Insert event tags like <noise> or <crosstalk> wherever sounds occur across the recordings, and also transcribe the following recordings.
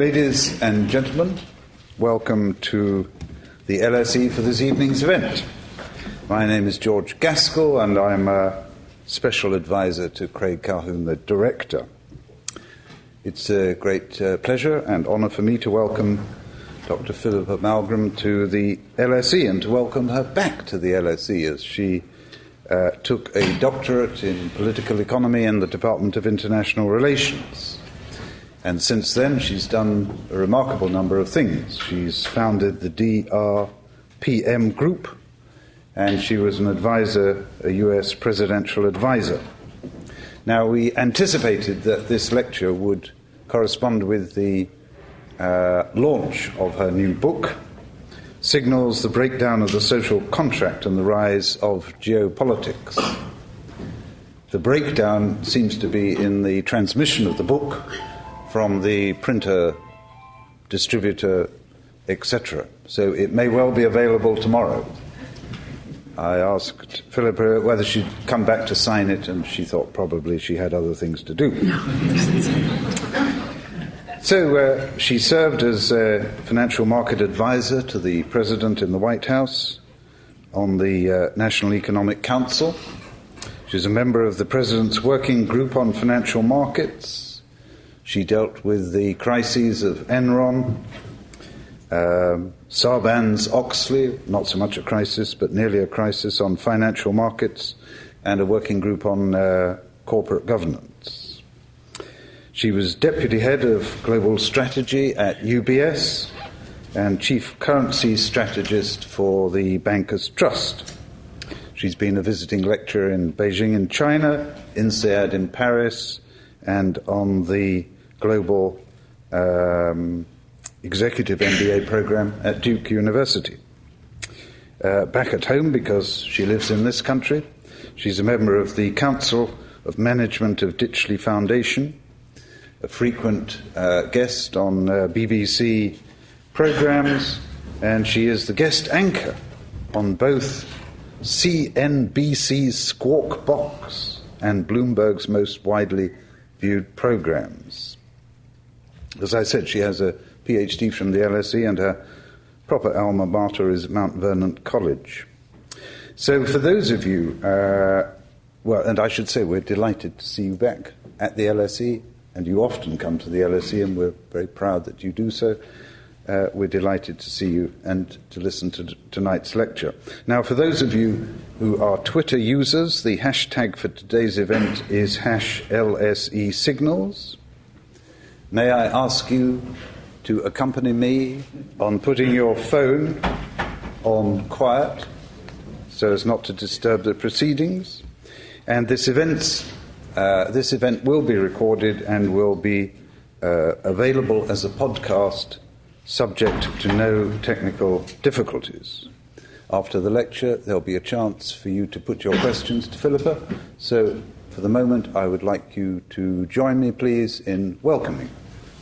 Ladies and gentlemen, welcome to the LSE for this evening's event. My name is George Gaskell, and I'm a special advisor to Craig Calhoun, the director. It's a great uh, pleasure and honor for me to welcome Dr. Philippa Malmgren to the LSE and to welcome her back to the LSE as she uh, took a doctorate in political economy in the Department of International Relations. And since then, she's done a remarkable number of things. She's founded the DRPM Group, and she was an advisor, a US presidential advisor. Now, we anticipated that this lecture would correspond with the uh, launch of her new book, Signals the Breakdown of the Social Contract and the Rise of Geopolitics. The breakdown seems to be in the transmission of the book from the printer, distributor, etc. So it may well be available tomorrow. I asked Philippa whether she'd come back to sign it, and she thought probably she had other things to do. so uh, she served as a financial market advisor to the president in the White House on the uh, National Economic Council. She's a member of the president's working group on financial markets she dealt with the crises of Enron, um, Sarbanes Oxley, not so much a crisis, but nearly a crisis on financial markets, and a working group on uh, corporate governance. She was deputy head of global strategy at UBS and chief currency strategist for the Bankers Trust. She's been a visiting lecturer in Beijing in China, INSEAD in Paris, and on the global um, executive MBA program at Duke University. Uh, back at home, because she lives in this country, she's a member of the Council of Management of Ditchley Foundation, a frequent uh, guest on uh, BBC programs, and she is the guest anchor on both CNBC's Squawk Box and Bloomberg's most widely viewed programs. As I said, she has a PhD from the LSE, and her proper alma mater is Mount Vernon College. So, for those of you, uh, well, and I should say we're delighted to see you back at the LSE, and you often come to the LSE, and we're very proud that you do so. Uh, we're delighted to see you and to listen to t- tonight's lecture. Now, for those of you who are Twitter users, the hashtag for today's event is hash LSE signals. May I ask you to accompany me on putting your phone on quiet so as not to disturb the proceedings? And this, event, uh, this event will be recorded and will be uh, available as a podcast subject to no technical difficulties. After the lecture, there'll be a chance for you to put your questions to Philippa. So, for the moment, I would like you to join me, please, in welcoming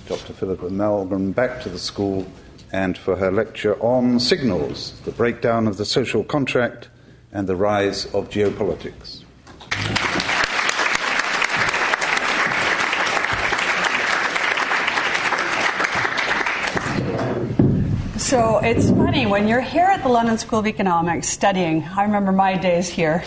Dr. Philippa Malmgren back to the school and for her lecture on signals, the breakdown of the social contract and the rise of geopolitics. So it's funny, when you're here at the London School of Economics studying, I remember my days here.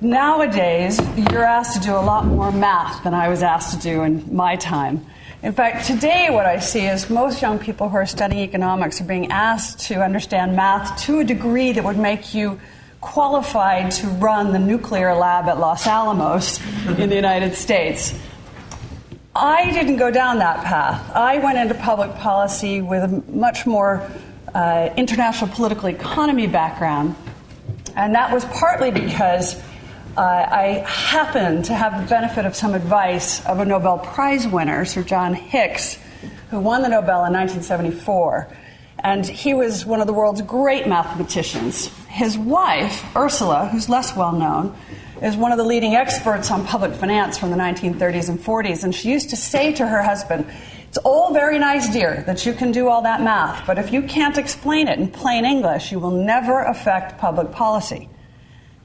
Nowadays, you're asked to do a lot more math than I was asked to do in my time. In fact, today what I see is most young people who are studying economics are being asked to understand math to a degree that would make you qualified to run the nuclear lab at Los Alamos in the United States. I didn't go down that path. I went into public policy with a much more uh, international political economy background, and that was partly because uh, I happen to have the benefit of some advice of a Nobel Prize winner, Sir John Hicks, who won the Nobel in 1974. And he was one of the world's great mathematicians. His wife, Ursula, who's less well known, is one of the leading experts on public finance from the 1930s and 40s. And she used to say to her husband, It's all very nice, dear, that you can do all that math, but if you can't explain it in plain English, you will never affect public policy.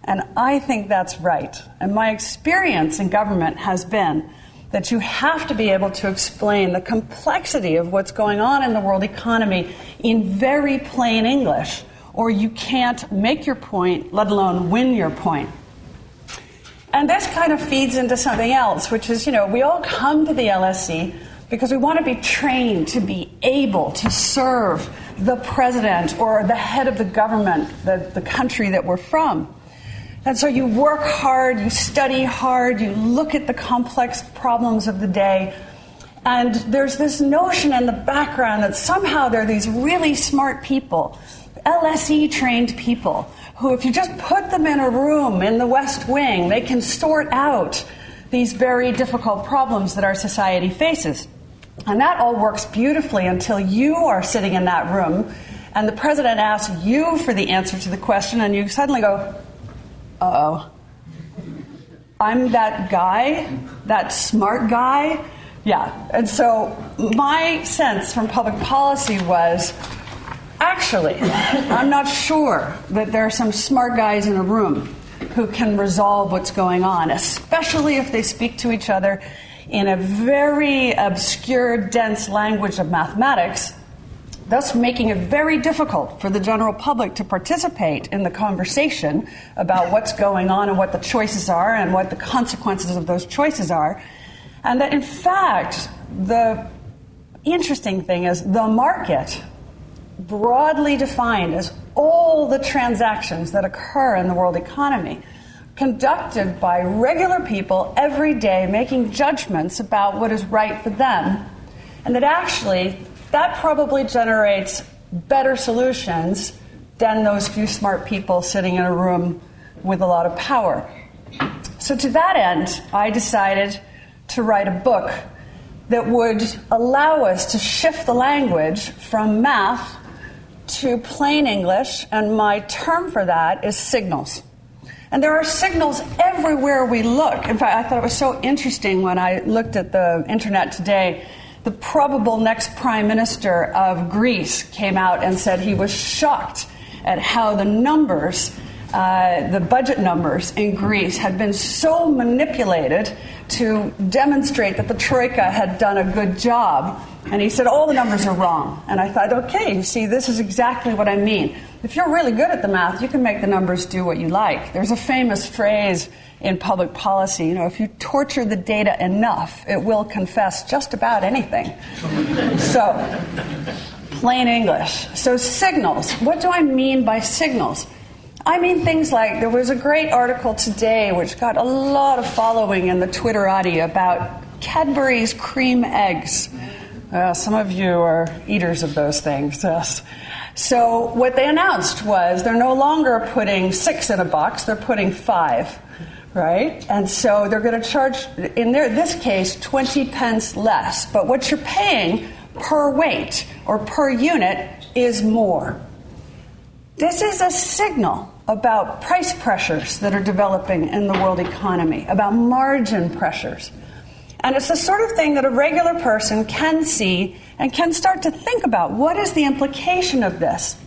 And I think that's right. And my experience in government has been that you have to be able to explain the complexity of what's going on in the world economy in very plain English, or you can't make your point, let alone win your point. And this kind of feeds into something else, which is, you know, we all come to the LSE because we want to be trained to be able to serve the president or the head of the government, the, the country that we're from. And so you work hard, you study hard, you look at the complex problems of the day. And there's this notion in the background that somehow there are these really smart people, LSE trained people, who, if you just put them in a room in the West Wing, they can sort out these very difficult problems that our society faces. And that all works beautifully until you are sitting in that room and the president asks you for the answer to the question, and you suddenly go, oh, I'm that guy, that smart guy. Yeah. And so my sense from public policy was actually, <laughs> I'm not sure that there are some smart guys in a room who can resolve what's going on, especially if they speak to each other in a very obscure, dense language of mathematics thus making it very difficult for the general public to participate in the conversation about what's going on and what the choices are and what the consequences of those choices are. And that, in fact, the interesting thing is the market, broadly defined as all the transactions that occur in the world economy, conducted by regular people every day making judgments about what is right for them, and that actually that probably generates better solutions than those few smart people sitting in a room with a lot of power. So, to that end, I decided to write a book that would allow us to shift the language from math to plain English, and my term for that is signals. And there are signals everywhere we look. In fact, I thought it was so interesting when I looked at the internet today the probable next prime minister of Greece came out and said he was shocked at how the numbers, uh, the budget numbers in Greece, had been so manipulated to demonstrate that the Troika had done a good job. And he said, All the numbers are wrong. And I thought, okay, you see, this is exactly what I mean. If you're really good at the math, you can make the numbers do what you like. There's a famous phrase in public policy. You know, if you torture the data enough, it will confess just about anything. so, plain English. So, signals. What do I mean by signals? I mean things like there was a great article today which got a lot of following in the Twitterati about Cadbury's Creme Eggs. Uh, some of you are eaters of those things, yes. So, what they announced was they're no longer putting six in a box, they're putting five right? And so they're going to charge, in their, this case, 20 pence less. But what you're paying per weight or per unit is more. This is a signal about price pressures that are developing in the world economy, about margin pressures. And it's the sort of thing that a regular person can see and can start to think about. What is the implication of this?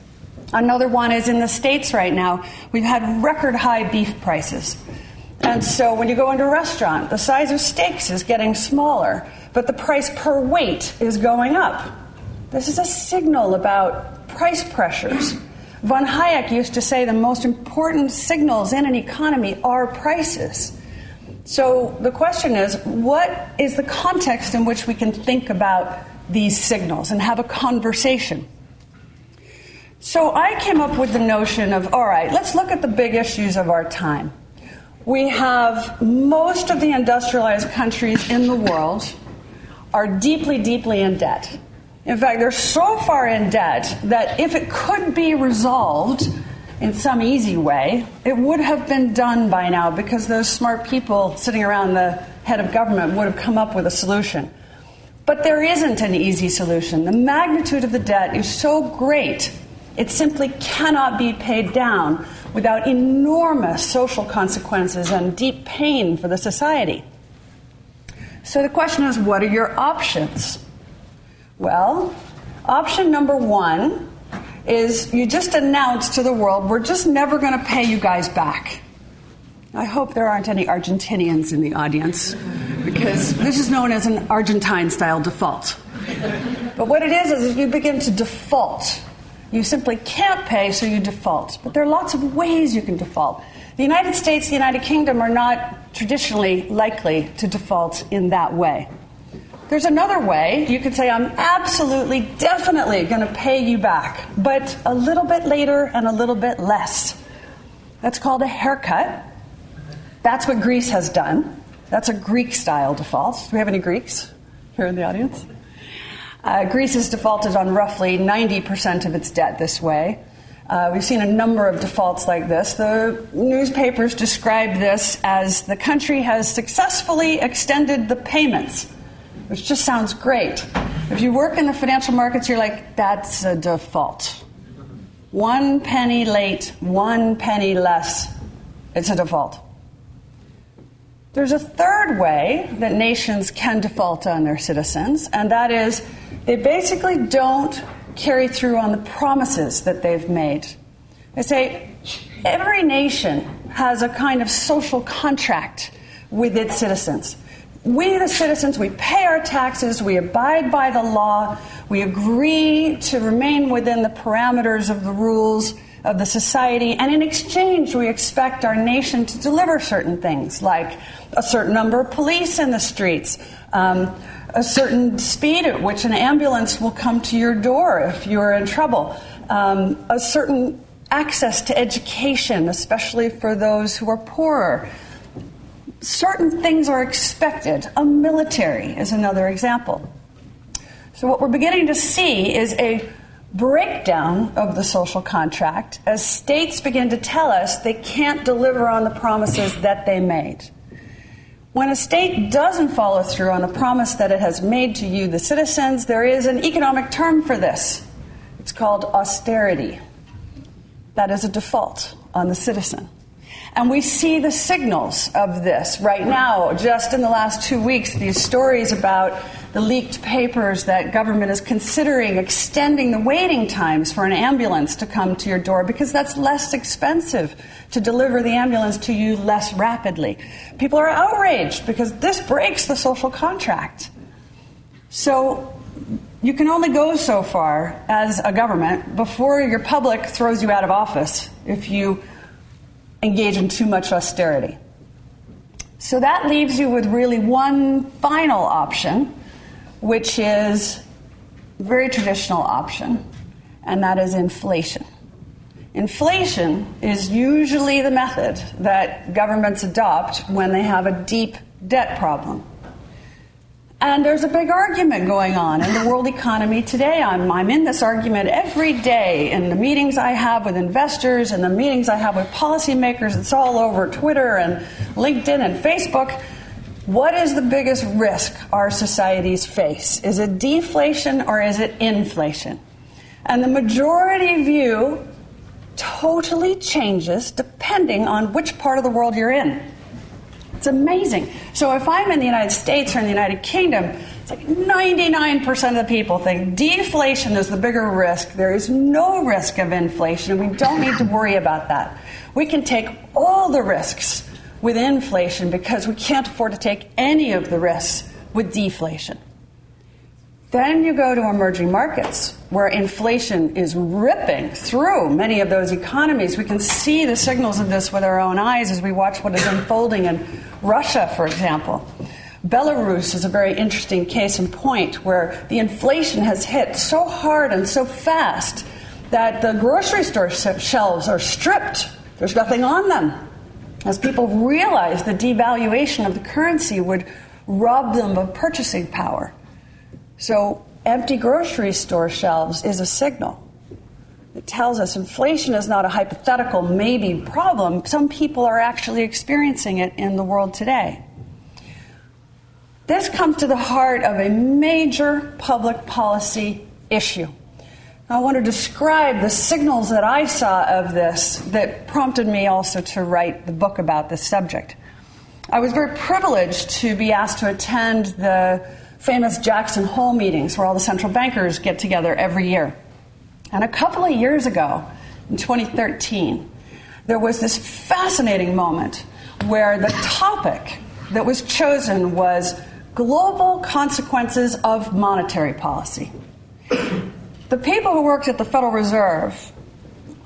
Another one is in the States right now, we've had record high beef prices. And so when you go into a restaurant, the size of steaks is getting smaller, but the price per weight is going up. This is a signal about price pressures. Von Hayek used to say the most important signals in an economy are prices. So the question is what is the context in which we can think about these signals and have a conversation? So I came up with the notion of all right, let's look at the big issues of our time we have most of the industrialized countries in the world are deeply, deeply in debt. In fact, they're so far in debt that if it could be resolved in some easy way, it would have been done by now because those smart people sitting around the head of government would have come up with a solution. But there isn't an easy solution. The magnitude of the debt is so great, it simply cannot be paid down without enormous social consequences and deep pain for the society. So the question is what are your options? Well, option number one is you just announce to the world, we're just never going to pay you guys back. I hope there aren't any Argentinians in the audience. because this is known as an Argentine style default. But what it is is you begin to default. You simply can't pay, so you default. But there are lots of ways you can default. The United States, the United Kingdom are not traditionally likely to default in that way. There's another way. You could say, I'm absolutely, definitely going to pay you back, but a little bit later and a little bit less. That's called a haircut. That's what Greece has done. That's a Greek style default. Do we have any Greeks here in the audience? Uh, Greece has defaulted on roughly 90% of its debt this way. Uh, we've seen a number of defaults like this. The newspapers describe this as the country has successfully extended the payments, which just sounds great. If you work in the financial markets, you're like, that's a default. One penny late, one penny less, it's a default. There's a third way that nations can default on their citizens, and that is they basically don't carry through on the promises that they've made. They say every nation has a kind of social contract with its citizens. We, the citizens, we pay our taxes, we abide by the law, we agree to remain within the parameters of the rules of the society, and in exchange, we expect our nation to deliver certain things, like a certain number of police in the streets, um, a certain speed at which an ambulance will come to your door if you're in trouble, um, a certain access to education, especially for those who are poorer. Certain things are expected. A military is another example. So, what we're beginning to see is a breakdown of the social contract as states begin to tell us they can't deliver on the promises that they made. When a state doesn't follow through on a promise that it has made to you, the citizens, there is an economic term for this. It's called austerity. That is a default on the citizen. And we see the signals of this right now. Just in the last two weeks, these stories about the leaked papers that government is considering extending the waiting times for an ambulance to come to your door because that's less expensive to deliver the ambulance to you less rapidly. People are outraged because this breaks the social contract. So you can only go so far as a government before your public throws you out of office if you engage in too much austerity. So that leaves you with really one final option, which is very traditional option, and that is inflation. Inflation is usually the method that governments adopt when they have a deep debt problem. And there's a big argument going on in the world economy today. I'm, I'm in this argument every day in the meetings I have with investors and the meetings I have with policymakers. It's all over Twitter and LinkedIn and Facebook. What is the biggest risk our societies face? Is it deflation or is it inflation? And the majority view totally changes depending on which part of the world you're in. It's amazing. So if I'm in the United States or in the United Kingdom, it's like 99% of the people think deflation is the bigger risk. There is no risk of inflation, and we don't need to worry about that. We can take all the risks with inflation because we can't afford to take any of the risks with deflation. Then you go to emerging markets where inflation is ripping through many of those economies. We can see the signals of this with our own eyes as we watch what is unfolding in Russia, for example. Belarus is a very interesting case in point where the inflation has hit so hard and so fast that the grocery store shelves are stripped. There's nothing on them. As people realize the devaluation of the currency would rob them of purchasing power. So, empty grocery store shelves is a signal. It tells us inflation is not a hypothetical maybe problem. Some people are actually experiencing it in the world today. This comes to the heart of a major public policy issue. I want to describe the signals that I saw of this that prompted me also to write the book about this subject. I was very privileged to be asked to attend the famous Jackson Hole meetings where all the central bankers get together every year. And a couple of years ago, in 2013, there was this fascinating moment where the topic that was chosen was global consequences of monetary policy. The people who worked at the Federal Reserve,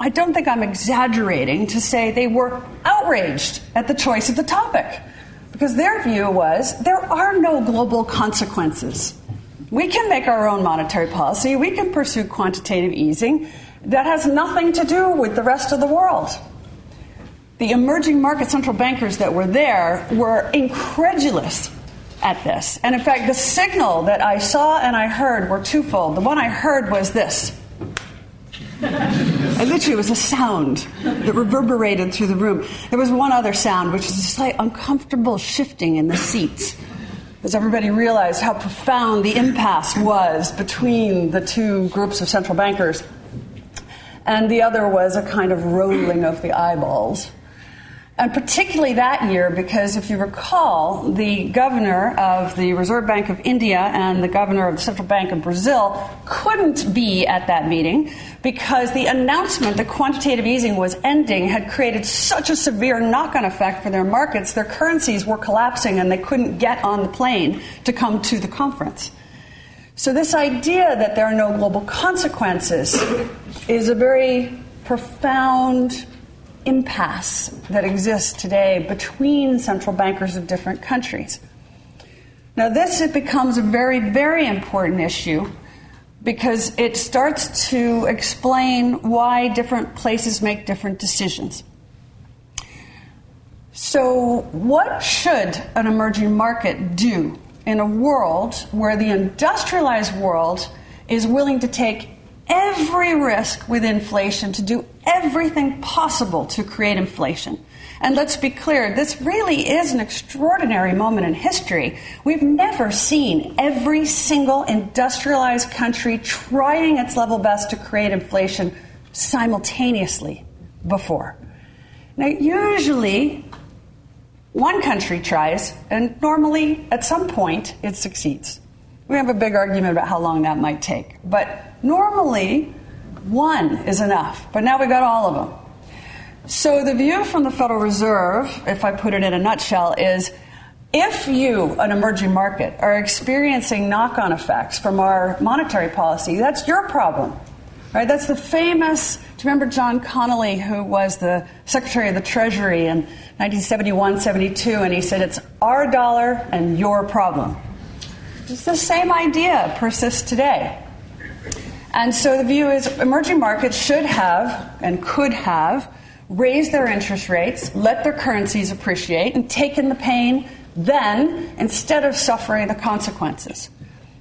I don't think I'm exaggerating to say they were outraged at the choice of the topic because their view was there are no global consequences. We can make our own monetary policy, we can pursue quantitative easing that has nothing to do with the rest of the world. The emerging market central bankers that were there were incredulous at this. And in fact, the signal that I saw and I heard were twofold. The one I heard was this. And literally, was a sound that reverberated through the room. There was one other sound, which was a slight uncomfortable shifting in the seats as everybody realized how profound the impasse was between the two groups of central bankers. And the other was a kind of rolling of the eyeballs and particularly that year because if you recall, the governor of the Reserve Bank of India and the governor of the Central Bank of Brazil couldn't be at that meeting because the announcement that quantitative easing was ending had created such a severe knock on effect for their markets, their currencies were collapsing and they couldn't get on the plane to come to the conference. So, this idea that there are no global consequences is a very profound impasse that exists today between central bankers of different countries. Now, this it becomes a very, very important issue because it starts to explain why different places make different decisions. So, what should an emerging market do in a world where the industrialized world is willing to take every risk with inflation, to do everything possible to create inflation. And let's be clear, this really is an extraordinary moment in history. We've never seen every single industrialized country trying its level best to create inflation simultaneously before. Now, usually, one country tries, and normally, at some point, it succeeds. We have a big argument about how long that might take. But normally, one is enough. But now we've got all of them. So the view from the Federal Reserve, if I put it in a nutshell, is if you, an emerging market, are experiencing knock on effects from our monetary policy, that's your problem. Right? That's the famous. Do you remember John Connally, who was the Secretary of the Treasury in 1971 72, and he said, It's our dollar and your problem. It's the same idea persists today. And so the view is emerging markets should have and could have raised their interest rates, let their currencies appreciate, and taken the pain then instead of suffering the consequences.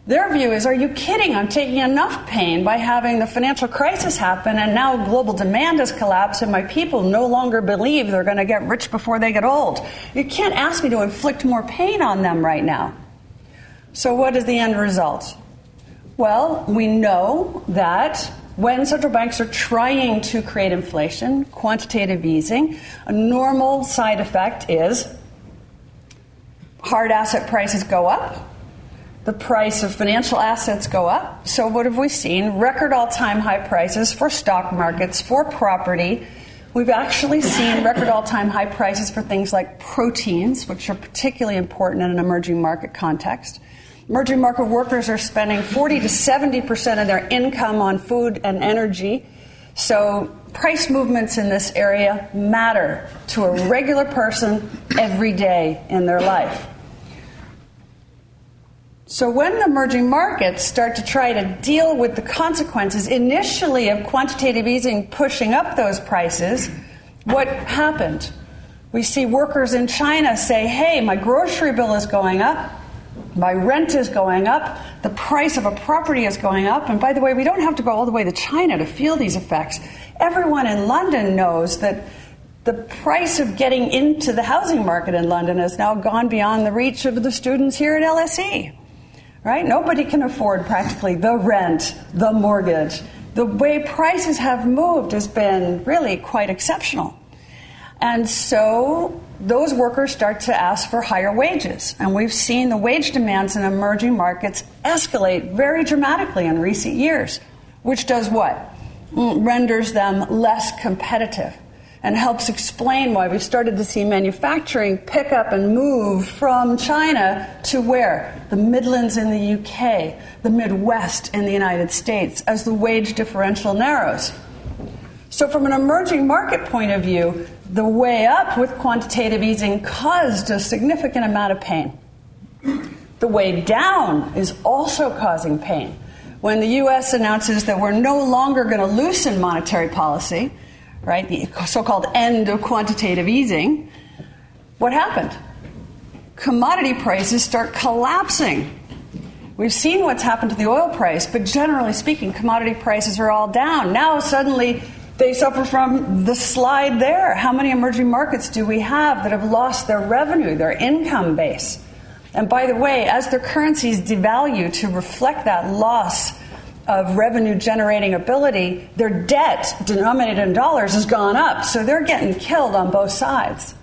Their view is Are you kidding? I'm taking enough pain by having the financial crisis happen, and now global demand has collapsed, and my people no longer believe they're going to get rich before they get old. You can't ask me to inflict more pain on them right now. So, what is the end result? Well, we know that when central banks are trying to create inflation, quantitative easing, a normal side effect is hard asset prices go up, the price of financial assets go up. So, what have we seen? Record all time high prices for stock markets, for property. We've actually seen record all time high prices for things like proteins, which are particularly important in an emerging market context. Emerging market workers are spending 40 to 70 percent of their income on food and energy. So, price movements in this area matter to a regular person every day in their life. So, when emerging markets start to try to deal with the consequences initially of quantitative easing pushing up those prices, what happened? We see workers in China say, hey, my grocery bill is going up. My rent is going up. The price of a property is going up. And by the way, we don't have to go all the way to China to feel these effects. Everyone in London knows that the price of getting into the housing market in London has now gone beyond the reach of the students here at LSE. Right? Nobody can afford practically the rent, the mortgage. The way prices have moved has been really quite exceptional. And so those workers start to ask for higher wages. And we've seen the wage demands in emerging markets escalate very dramatically in recent years, which does what? Mm, renders them less competitive. and helps explain why we've started to see manufacturing pick up and move from China to where? The Midlands in the UK, the Midwest in the United States, as the wage differential narrows. So, from an emerging market point of view, the way up with quantitative easing caused a significant amount of pain. The way down is also causing pain. When the US announces that we're no longer going to loosen monetary policy, right, the so called end of quantitative easing, what happened? Commodity prices start collapsing. We've seen what's happened to the oil price, but generally speaking, commodity prices are all down. Now, suddenly, they suffer from the slide there. How many emerging markets do we have that have lost their revenue, their income base? And by the way, as their currencies devalue to reflect that loss of revenue generating ability, their debt denominated in dollars has gone up. So they're getting killed on both sides.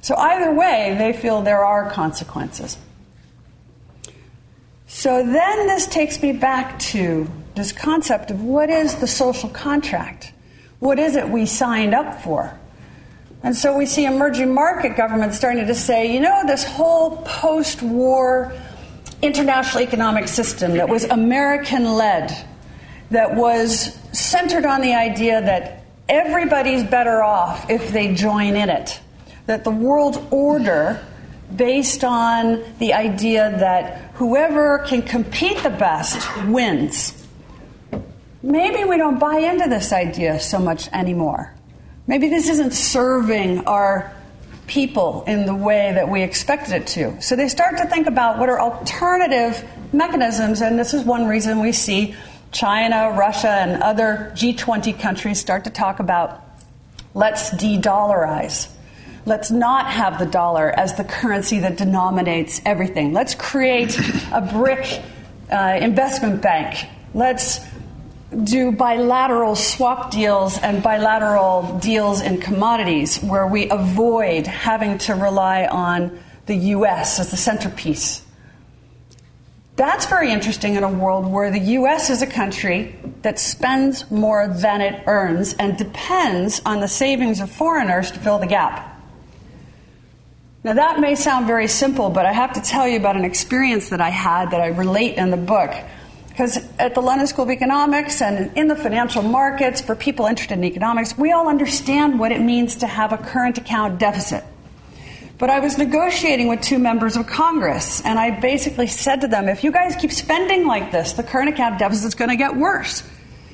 So either way, they feel there are consequences. So then this takes me back to this concept of what is the social contract? What is it we signed up for? And so we see emerging market governments starting to say, you know, this whole post war international economic system that was American led, that was centered on the idea that everybody's better off if they join in it, that the world order based on the idea that whoever can compete the best wins maybe we don't buy into this idea so much anymore. Maybe this isn't serving our people in the way that we expected it to. So they start to think about what are alternative mechanisms, and this is one reason we see China, Russia, and other G20 countries start to talk about let's de dollarize. Let's not have the dollar as the currency that denominates everything. Let's create a BRIC uh, investment bank. Let's do bilateral swap deals and bilateral deals in commodities where we avoid having to rely on the US as the centerpiece. That's very interesting in a world where the US is a country that spends more than it earns and depends on the savings of foreigners to fill the gap. Now, that may sound very simple, but I have to tell you about an experience that I had that I relate in the book. Because at the London School of Economics and in the financial markets, for people interested in economics, we all understand what it means to have a current account deficit. But I was negotiating with two members of Congress, and I basically said to them, if you guys keep spending like this, the current account deficit is going to get worse.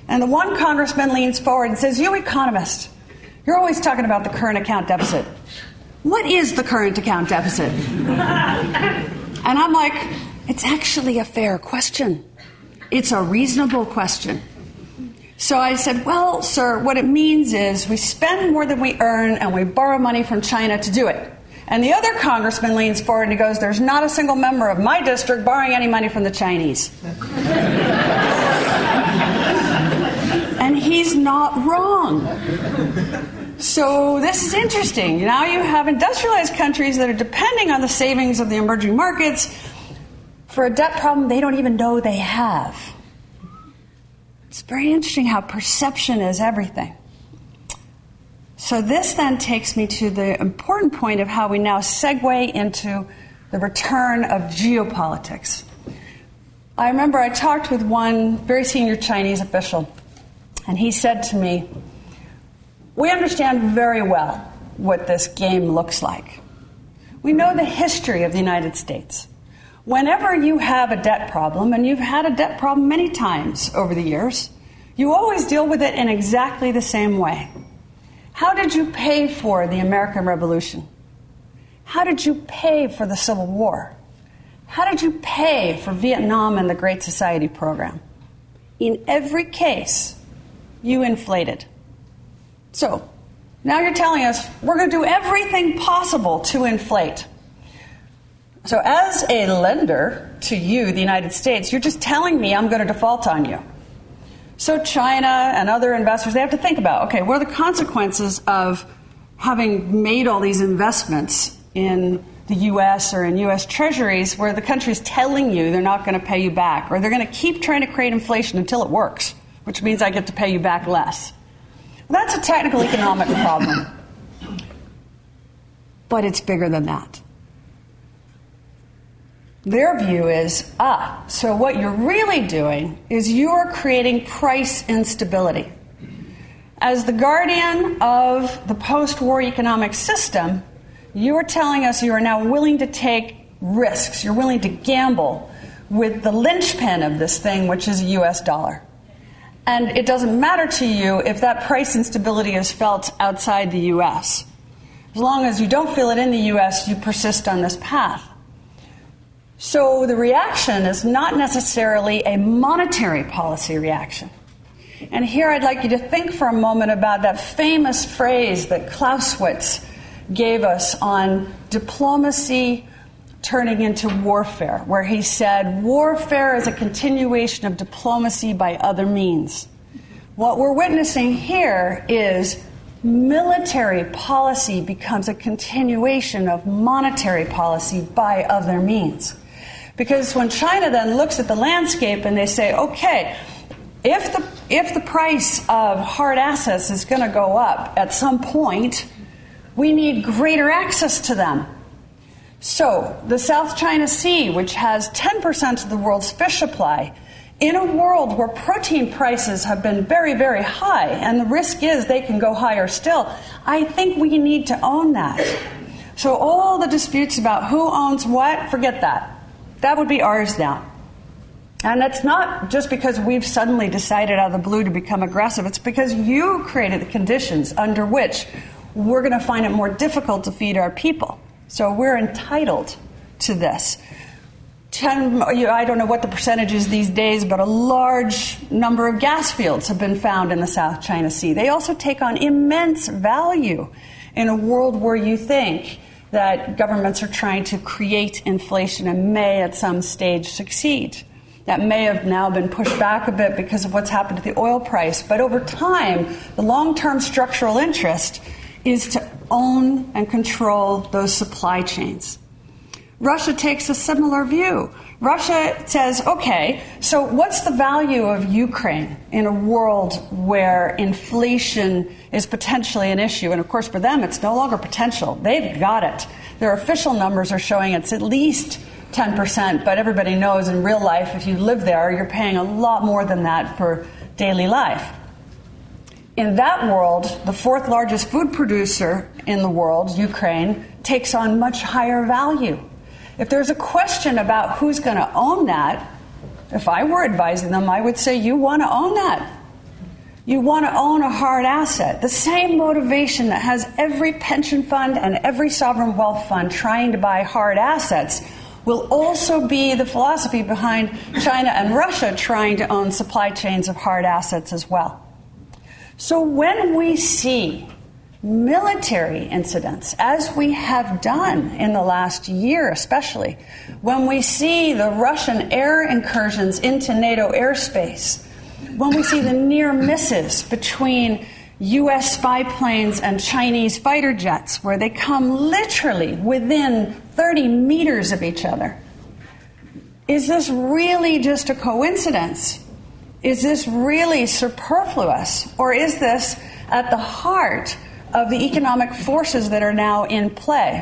And the one congressman leans forward and says, You economist, you're always talking about the current account deficit. What is the current account deficit? <laughs> and I'm like, It's actually a fair question. It's a reasonable question. So I said, Well, sir, what it means is we spend more than we earn and we borrow money from China to do it. And the other congressman leans forward and he goes, There's not a single member of my district borrowing any money from the Chinese. <laughs> and he's not wrong. So this is interesting. Now you have industrialized countries that are depending on the savings of the emerging markets for a debt problem they don't even know they have. It's very interesting how perception is everything. So, this then takes me to the important point of how we now segue into the return of geopolitics. I remember I talked with one very senior Chinese official, and he said to me, We understand very well what this game looks like. We know the history of the United States. Whenever you have a debt problem, and you've had a debt problem many times over the years, you always deal with it in exactly the same way. How did you pay for the American Revolution? How did you pay for the Civil War? How did you pay for Vietnam and the Great Society program? In every case, you inflated. So, now you're telling us we're going to do everything possible to inflate. So, as a lender to you, the United States, you're just telling me I'm going to default on you. So, China and other investors, they have to think about okay, what are the consequences of having made all these investments in the US or in US treasuries where the country's telling you they're not going to pay you back or they're going to keep trying to create inflation until it works, which means I get to pay you back less. Well, that's a technical economic problem. but it's bigger than that. Their view is ah, so what you're really doing is you're creating price instability. As the guardian of the post war economic system, you are telling us you are now willing to take risks, you're willing to gamble with the linchpin of this thing, which is a US dollar. And it doesn't matter to you if that price instability is felt outside the US. As long as you don't feel it in the US, you persist on this path. So the reaction is not necessarily a monetary policy reaction. And here I'd like you to think for a moment about that famous phrase that Clausewitz gave us on diplomacy turning into warfare, where he said, Warfare is a continuation of diplomacy by other means. What we're witnessing here is military policy becomes a continuation of monetary policy by other means. Because when China then looks at the landscape and they say, okay, if the, if the price of hard assets is going to go up at some point, we need greater access to them. So, the South China Sea, which has 10% of the world's fish supply, in a world where protein prices have been very, very high, and the risk is they can go higher still, I think we need to own that. So, all the disputes about who owns what, forget that. That would be ours now. And it's not just because we've suddenly decided out of the blue to become aggressive, it's because you created the conditions under which we're going to find it more difficult to feed our people. So we're entitled to this. Ten, I don't know what the percentage is these days, but a large number of gas fields have been found in the South China Sea. They also take on immense value in a world where you think that governments are trying to create inflation and may at some stage succeed. That may have now been pushed back a bit because of what's happened to the oil price, but over time, the long term structural interest is to own and control those supply chains. Russia takes a similar view. Russia says, okay, so what's the value of Ukraine in a world where inflation is potentially an issue? And of course, for them, it's no longer potential. They've got it. Their official numbers are showing it's at least 10%, but everybody knows in real life, if you live there, you're paying a lot more than that for daily life in that world, the fourth largest food producer in the world, Ukraine, takes on much higher value. If there's a question about who's going to own that, if I were advising them, I would say you want to own that. You want to own a hard asset. The same motivation that has every pension fund and every sovereign wealth fund trying to buy hard assets will also be the philosophy behind China and Russia trying to own supply chains of hard assets as well. So when we see military incidents, as we have done in the last year especially, when we see the Russian air incursions into NATO airspace, when we see the near misses between U.S. spy planes and Chinese fighter jets, where they come literally within 30 meters of each other, is this really just a coincidence? Is this really superfluous? Or is this at the heart of the economic forces that are now in play,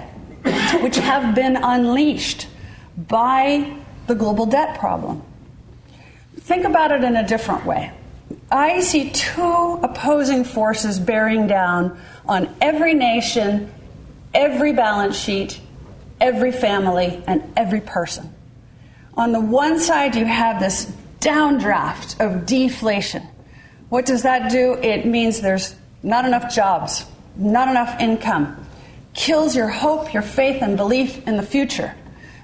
which have been unleashed by the global debt problem? Think about it in a different way. I see two opposing forces bearing down on every nation, every balance sheet, every family, and every person. On the one side, you have this downdraft of deflation. What does that do? It means there's not enough jobs, not enough income, kills your hope, your faith, and belief in the future.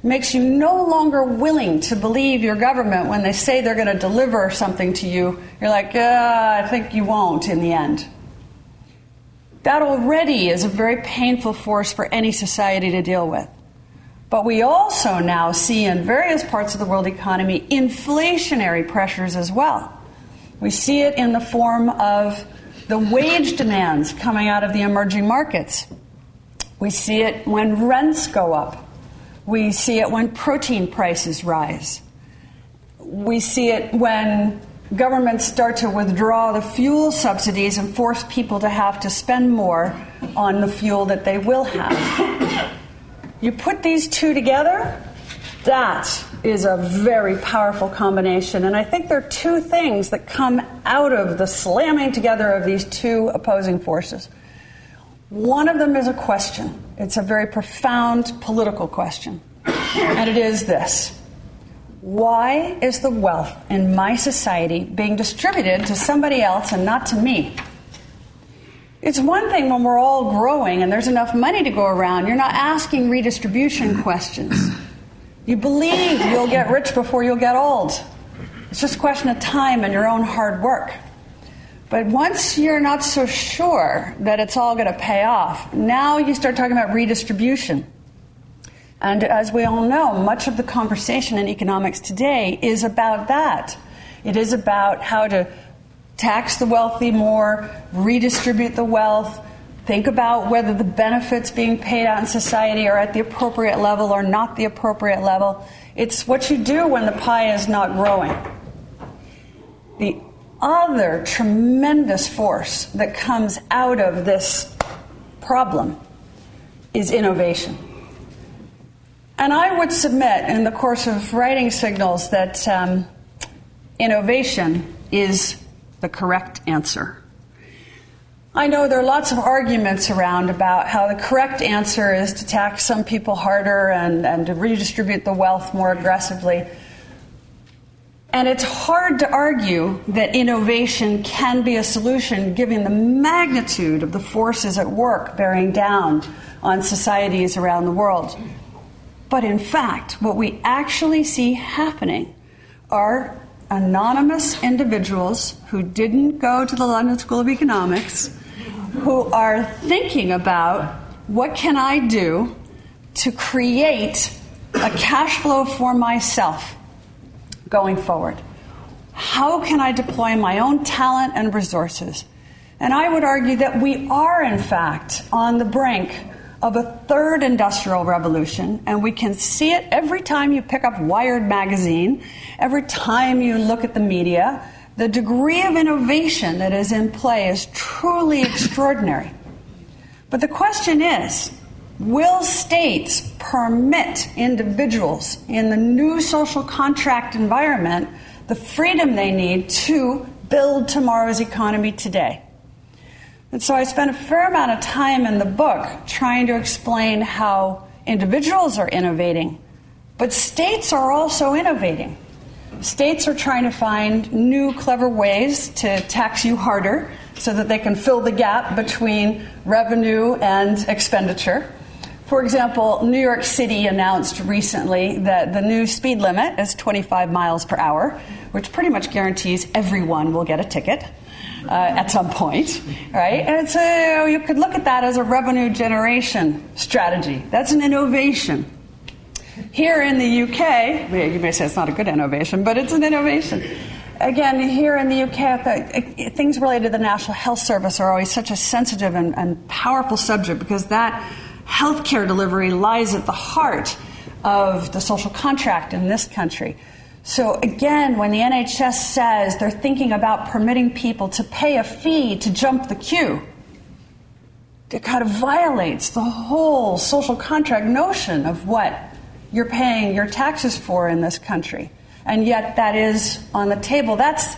Makes you no longer willing to believe your government when they say they're going to deliver something to you. You're like, I think you won't in the end. That already is a very painful force for any society to deal with. But we also now see in various parts of the world economy inflationary pressures as well. We see it in the form of the wage demands coming out of the emerging markets. We see it when rents go up. We see it when protein prices rise. We see it when governments start to withdraw the fuel subsidies and force people to have to spend more on the fuel that they will have. You put these two together, that is a very powerful combination. And I think there are two things that come out of the slamming together of these two opposing forces. One of them is a question, it's a very profound political question. And it is this Why is the wealth in my society being distributed to somebody else and not to me? It's one thing when we're all growing and there's enough money to go around, you're not asking redistribution questions. You believe you'll get rich before you'll get old. It's just a question of time and your own hard work. But once you're not so sure that it's all going to pay off, now you start talking about redistribution. And as we all know, much of the conversation in economics today is about that. It is about how to tax the wealthy more, redistribute the wealth, Think about whether the benefits being paid out in society are at the appropriate level or not the appropriate level. It's what you do when the pie is not growing. The other tremendous force that comes out of this problem is innovation. And I would submit in the course of writing signals that um, innovation is the correct answer. I know there are lots of arguments around about how the correct answer is to tax some people harder and, and to redistribute the wealth more aggressively. And it's hard to argue that innovation can be a solution given the magnitude of the forces at work bearing down on societies around the world. But in fact, what we actually see happening are anonymous individuals who didn't go to the London School of Economics who are thinking about what can I do to create a cash flow for myself going forward? How can I deploy my own talent and resources? And I would argue that we are, in fact, on the brink of a third industrial revolution, and we can see it every time you pick up Wired magazine, every time you look at the media, the degree of innovation that is in play is truly extraordinary. But the question is will states permit individuals in the new social contract environment the freedom they need to build tomorrow's economy today? And so I spent a fair amount of time in the book trying to explain how individuals are innovating, but states are also innovating. States are trying to find new, clever ways to tax you harder so that they can fill the gap between revenue and expenditure. For example, New York City announced recently that the new speed limit is 25 miles per hour, which pretty much guarantees everyone will get a ticket. Uh, at some point, right? And so you could look at that as a revenue generation strategy. That's an innovation. Here in the UK, you may say it's not a good innovation, but it's an innovation. Again, here in the UK, the, uh, things related to the National Health Service are always such a sensitive and, and powerful subject because that healthcare delivery lies at the heart of the social contract in this country. So, again, when the NHS says they're thinking about permitting people to pay a fee to jump the queue, it kind of violates the whole social contract notion of what you're paying your taxes for in this country. And yet that is on the table. That's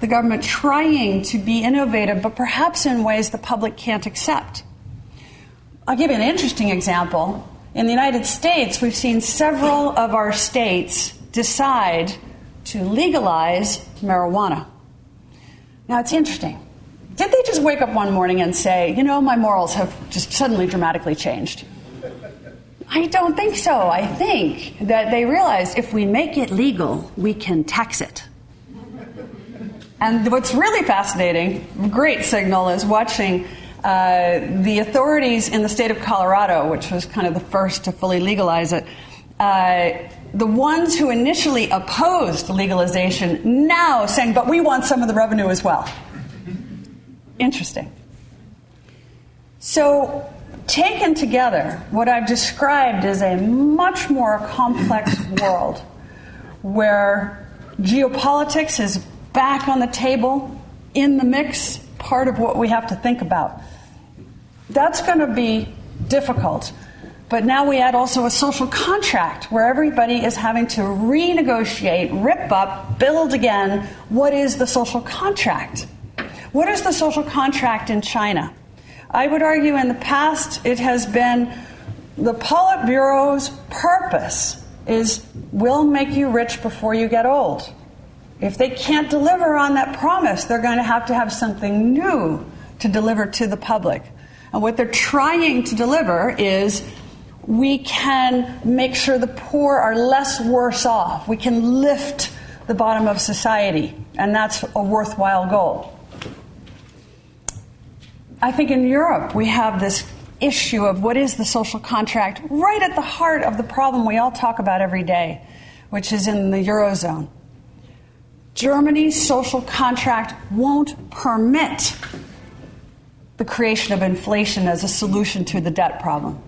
the government trying to be innovative, but perhaps in ways the public can't accept. I'll give you an interesting example. In the United States, we've seen several of our states decide to legalize marijuana. Now, it's interesting. Did they just wake up one morning and say, you know, my morals have just suddenly dramatically changed? I don't think so. I think that they realized if we make it legal, we can tax it. And what's really fascinating, great signal, is watching uh, the authorities in the state of Colorado, which was kind of the first to fully legalize it. Uh, the ones who initially opposed legalization now saying, but we want some of the revenue as well. Interesting. So taken together, what I've described is a much more complex world where geopolitics is back on the table, in the mix, part of what we have to think about. That's going to be difficult. But now we add also a social contract where everybody is having to renegotiate, rip up, build again. What is the social contract? What is the social contract in China? I would argue in the past it has been the Politburo's purpose is we'll make you rich before you get old. If they can't deliver on that promise, they're going to have to have something new to deliver to the public. And what they're trying to deliver is we can make sure the poor are less worse off. We can lift the bottom of society, and that's a worthwhile goal. I think in Europe we have this issue of what is the social contract right at the heart of the problem we all talk about every day, which is in the Eurozone. Germany's social contract won't permit the creation of inflation as a solution to the debt problem.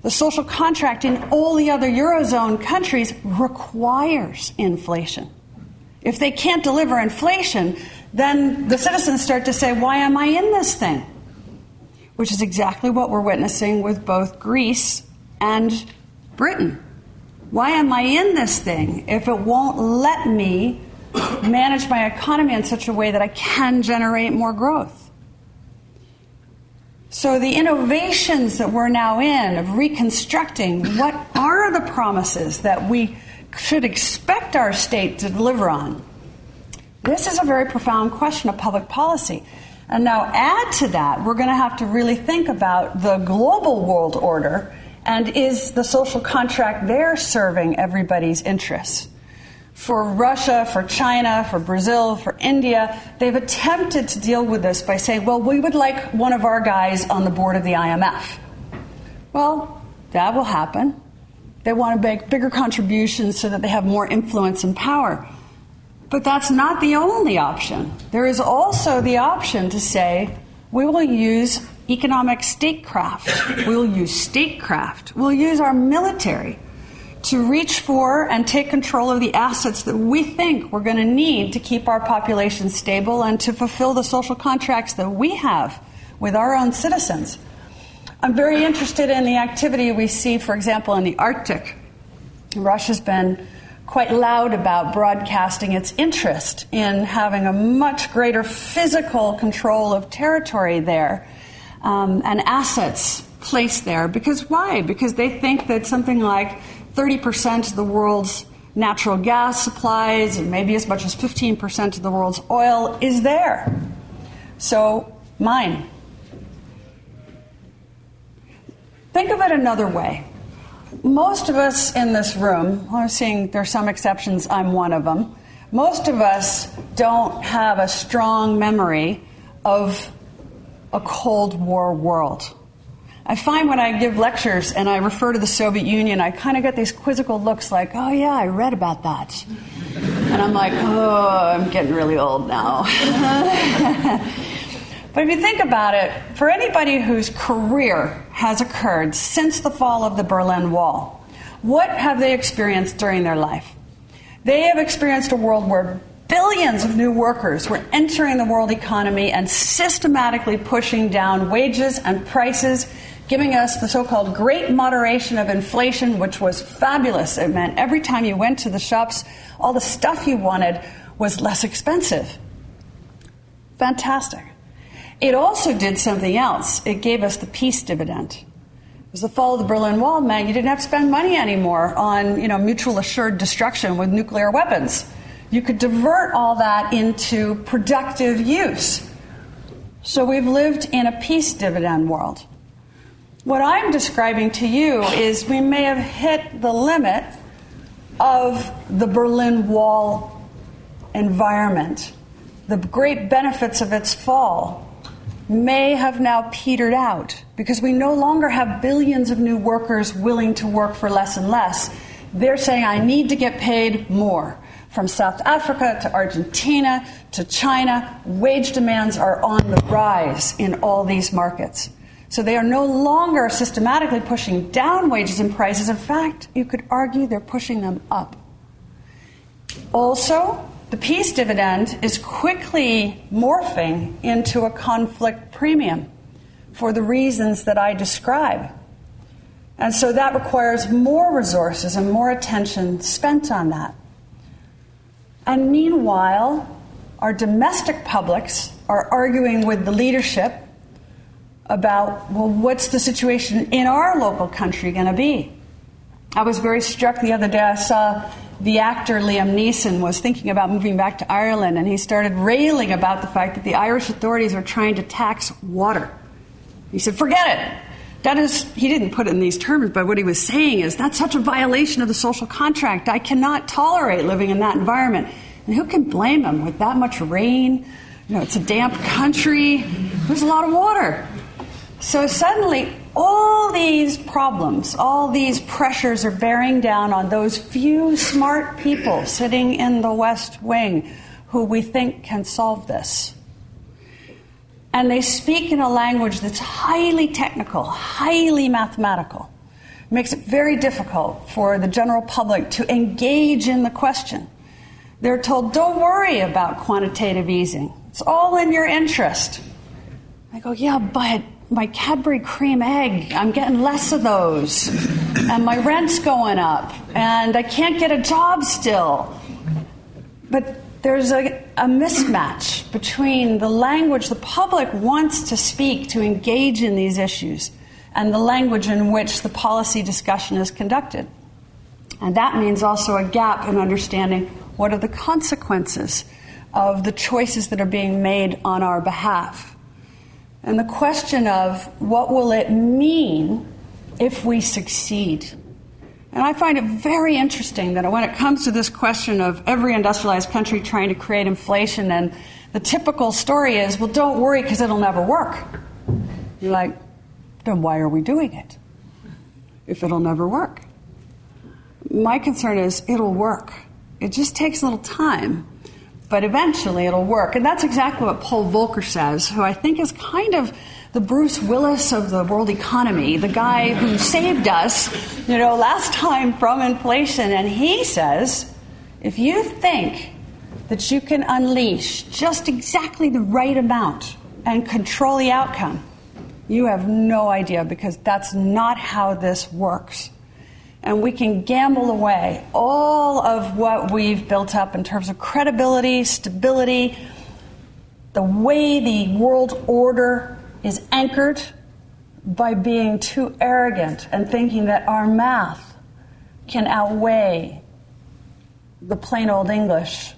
The social contract in all the other Eurozone countries requires inflation. If they can't deliver inflation, then the citizens start to say, Why am I in this thing? Which is exactly what we're witnessing with both Greece and Britain. Why am I in this thing if it won't let me manage my economy in such a way that I can generate more growth? So, the innovations that we're now in of reconstructing what are the promises that we should expect our state to deliver on? This is a very profound question of public policy. And now, add to that, we're going to have to really think about the global world order and is the social contract there serving everybody's interests? for Russia, for China, for Brazil, for India, they've attempted to deal with this by saying, well, we would like one of our guys on the board of the IMF. Well, that will happen. They want to make bigger contributions so that they have more influence and power. But that's not the only option. There is also the option to say, we will use economic statecraft, we'll use statecraft, we'll use our military to reach for and take control of the assets that we think we're going to need to keep our population stable and to fulfill the social contracts that we have with our own citizens. I'm very interested in the activity we see, for example, in the Arctic. Russia's been quite loud about broadcasting its interest in having a much greater physical control of territory there um, and assets placed there. Because why? Because they think that something like 30% of the world's natural gas supplies and maybe as much as 15% of the world's oil is there. So, mine. Think of it another way. Most of us in this room, I'm seeing there are some exceptions, I'm one of them. Most of us don't have a strong memory of a Cold War world. I find when I give lectures and I refer to the Soviet Union, I kind of get these quizzical looks like, oh, yeah, I read about that. And I'm like, oh, I'm getting really old now. <laughs> but if you think about it, for anybody whose career has occurred since the fall of the Berlin Wall, what have they experienced during their life? They have experienced a world where billions of new workers were entering the world economy and systematically pushing down wages and prices giving us the so called great moderation of inflation, which was fabulous. It meant every time you went to the shops, all the stuff you wanted was less expensive. Fantastic. It also did something else. It gave us the peace dividend. It was the fall of the Berlin Wall, man. You didn't have to spend money anymore on you know, mutual assured destruction with nuclear weapons. You could divert all that into productive use. So we've lived in a peace dividend world. What I'm describing to you is we may have hit the limit of the Berlin Wall environment. The great benefits of its fall may have now petered out because we no longer have billions of new workers willing to work for less and less. They're saying, I need to get paid more. From South Africa to Argentina to China, wage demands are on the rise in all these markets. So they are no longer systematically pushing down wages and prices. In fact, you could argue they're pushing them up. Also, the peace dividend is quickly morphing into a conflict premium for the reasons that I describe. And so that requires more resources and more attention spent on that. And meanwhile, our domestic publics are arguing with the leadership about, well, what's the situation in our local country going to be? I was very struck the other day. I saw the actor Liam Neeson was thinking about moving back to Ireland, and he started railing about the fact that the Irish authorities are trying to tax water. He said, forget it. That is, he didn't put it in these terms, but what he was saying is that's such a violation of the social contract. I cannot tolerate living in that environment. And who can blame him with that much rain? You know, it's a damp country. There's a lot of water. So suddenly, all these problems, all these pressures are bearing down on those few smart people sitting in the West Wing who we think can solve this. And they speak in a language that's highly technical, highly mathematical. It makes it very difficult for the general public to engage in the question. They're told, don't worry about quantitative easing. It's all in your interest. I go, yeah, but my Cadbury Creme Egg, I'm getting less of those. And my rent's going up. And I can't get a job still. But there's a, a, mismatch between the language the public wants to speak to engage in these issues and the language in which the policy discussion is conducted. And that means also a gap in understanding what are the consequences of the choices that are being made on our behalf. And the question of what will it mean if we succeed? And I find it very interesting that when it comes to this question of every industrialized country trying to create inflation, and the typical story is, well, don't worry because it'll never work. You're like, then why are we doing it if it'll never work? My concern is it'll work. It just takes a little time, but eventually it'll work. And that's exactly what Paul Volcker says, who I think is kind of the Bruce Willis of the world economy, the guy who saved us, you know, last time from inflation. And he says, if you think that you can unleash just exactly the right amount and control the outcome, you have no idea because that's not how this works. And we can gamble away all of what we've built up in terms of credibility, stability, the way the world order is anchored by being too arrogant and thinking that our math can outweigh the plain old English.